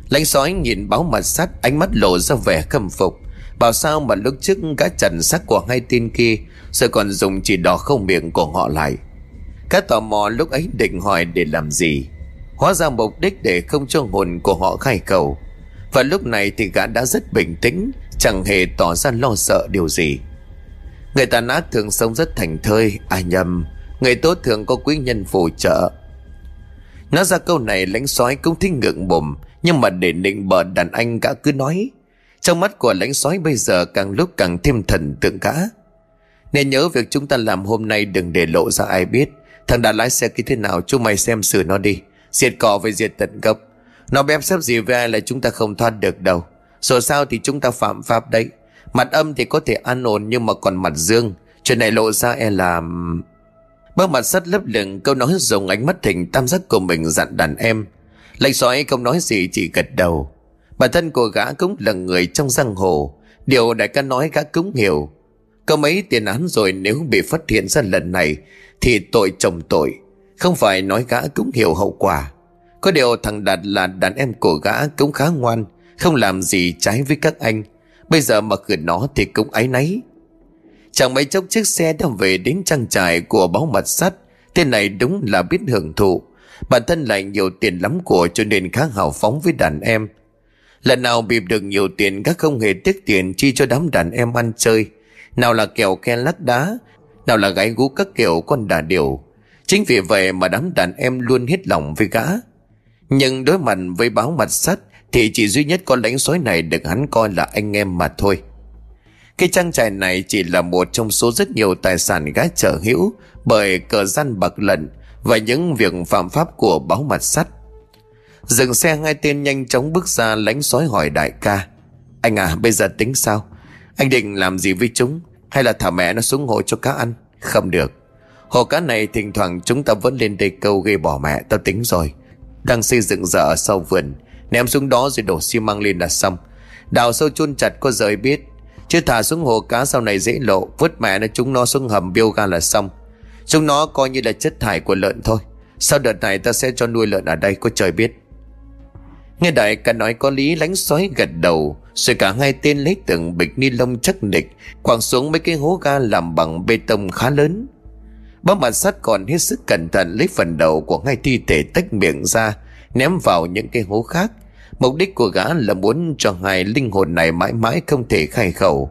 Lãnh sói nhìn báo mặt sắt, Ánh mắt lộ ra vẻ khâm phục. Bảo sao mà lúc trước gã trần sắc của hai tin kia Rồi còn dùng chỉ đỏ không miệng của họ lại. Cá tò mò lúc ấy định hỏi để làm gì. Hóa ra mục đích để không cho hồn của họ khai cầu và lúc này thì gã đã rất bình tĩnh, Chẳng hề tỏ ra lo sợ điều gì. Người tàn ác thường sống rất thành thơi, Ai nhầm. Người tốt thường có quý nhân phù trợ. Nói ra câu này, lãnh sói cũng thích ngượng bùm Nhưng mà để định bờ đàn anh gã cứ nói. Trong mắt của lãnh sói bây giờ càng lúc càng thêm thần tượng gã. Nên nhớ việc chúng ta làm hôm nay đừng để lộ ra ai biết. Thằng đã lái xe kia thế nào chúng mày xem xử nó đi. Diệt cỏ với diệt tận gốc. Nó bép xếp gì với ai là chúng ta không thoát được đâu. Dù sao thì chúng ta phạm pháp đấy. Mặt âm thì có thể an ổn nhưng mà còn mặt dương. Chuyện này lộ ra e là Bác mặt sắt lấp lửng, câu nói dùng ánh mắt thỉnh tam giác của mình dặn đàn em. Lệnh sói không nói gì, chỉ gật đầu. Bản thân của gã cũng là người trong giang hồ. Điều đại ca nói gã cũng hiểu. Có mấy tiền án rồi nếu bị phát hiện ra lần này Thì tội chồng tội. Không phải nói gã cũng hiểu hậu quả. Có điều thằng Đạt là đàn em của gã cũng khá ngoan, Không làm gì trái với các anh. Bây giờ mà gửi nó thì cũng áy náy. Chẳng mấy chốc chiếc xe đã về đến trang trại của báo mặt sắt. Tên này đúng là biết hưởng thụ. Bản thân lại nhiều tiền lắm của cho nên khá hào phóng với đàn em. Lần nào bịp được nhiều tiền các không hề tiếc tiền chi cho đám đàn em ăn chơi. Nào là kèo ke lắc đá, Nào là gái gú các kiểu con đà điều Chính vì vậy mà đám đàn em luôn hết lòng với gã. Nhưng đối mặt với báo mặt sắt, Thì chỉ duy nhất con đánh sói này được hắn coi là anh em mà thôi cái trang trại này chỉ là một trong số rất nhiều tài sản gái trở hữu bởi cờ gian bạc lận và những việc phạm pháp của báo mặt sắt. Dừng xe hai tên nhanh chóng bước ra lánh sói hỏi đại ca. Anh à bây giờ tính sao? Anh định làm gì với chúng? Hay là thả mẹ nó xuống hồ cho cá ăn? Không được. Hồ cá này thỉnh thoảng chúng ta vẫn lên đây câu gây bỏ mẹ, tao tính rồi. Đang xây dựng dở ở sau vườn. Ném xuống đó rồi đổ xi măng lên là xong. Đào sâu chôn chặt, có rời biết. Chứ thả xuống hồ cá sau này dễ lộ. Vứt mẹ nó, chúng nó xuống hầm biêu ga là xong. Chúng nó coi như là chất thải của lợn thôi. Sau đợt này ta sẽ cho nuôi lợn ở đây, có trời biết. Nghe đại ca nói có lý, lánh xoáy gật đầu. Rồi cả hai tên lấy từng bịch ni lông chắc nịch Quảng xuống mấy cái hố ga làm bằng bê tông khá lớn. Bác mặt sắt còn hết sức cẩn thận lấy phần đầu của ngay thi thể tách miệng ra, Ném vào những cái hố khác. Mục đích của gã là muốn cho hai linh hồn này mãi mãi không thể khai khẩu.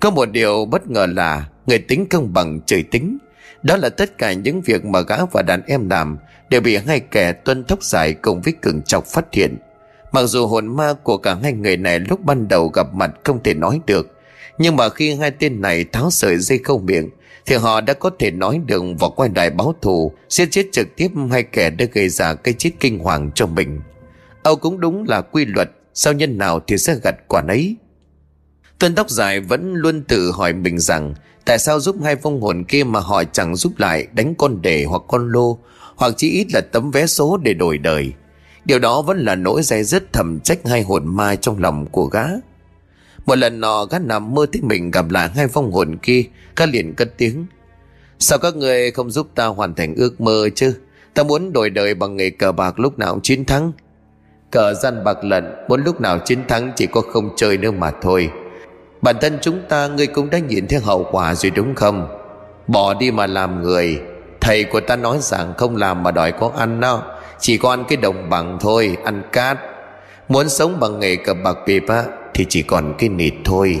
Có một điều bất ngờ là Người tính công bằng trời tính. Đó là tất cả những việc mà gã và đàn em làm Đều bị hai kẻ tuân tóc dài cùng với cường chọc phát hiện. Mặc dù hồn ma của cả hai người này lúc ban đầu gặp mặt không thể nói được, Nhưng mà khi hai tên này tháo sợi dây câu miệng thì họ đã có thể nói được và quay lại báo thù, Giết chết trực tiếp hai kẻ đã gây ra cái chết kinh hoàng cho mình. Âu cũng đúng là quy luật, Sao nhân nào thì sẽ gặt quả nấy. Tuân tóc dài vẫn luôn tự hỏi mình rằng, Tại sao giúp hai vong hồn kia mà họ chẳng giúp lại đánh con đề hoặc con lô, Hoặc chỉ ít là tấm vé số để đổi đời. Điều đó vẫn là nỗi dây dứt thầm trách hai hồn ma trong lòng của gã. Một lần nọ, gã nằm mơ thấy mình gặp lại hai vong hồn kia. Gã liền cất tiếng. Sao các người không giúp ta hoàn thành ước mơ chứ? Ta muốn đổi đời bằng nghề cờ bạc lúc nào chiến thắng. Cờ gian bạc lận, Muốn lúc nào chiến thắng chỉ có không chơi nữa mà thôi. Bản thân chúng ta, Ngươi cũng đã nhìn thấy hậu quả rồi đúng không? Bỏ đi mà làm người. Thầy của ta nói rằng không làm mà đòi có ăn đâu Chỉ có ăn cái đồng bằng thôi, Ăn cát. Muốn sống bằng nghề cờ bạc bịp á thì chỉ còn cái nịt thôi.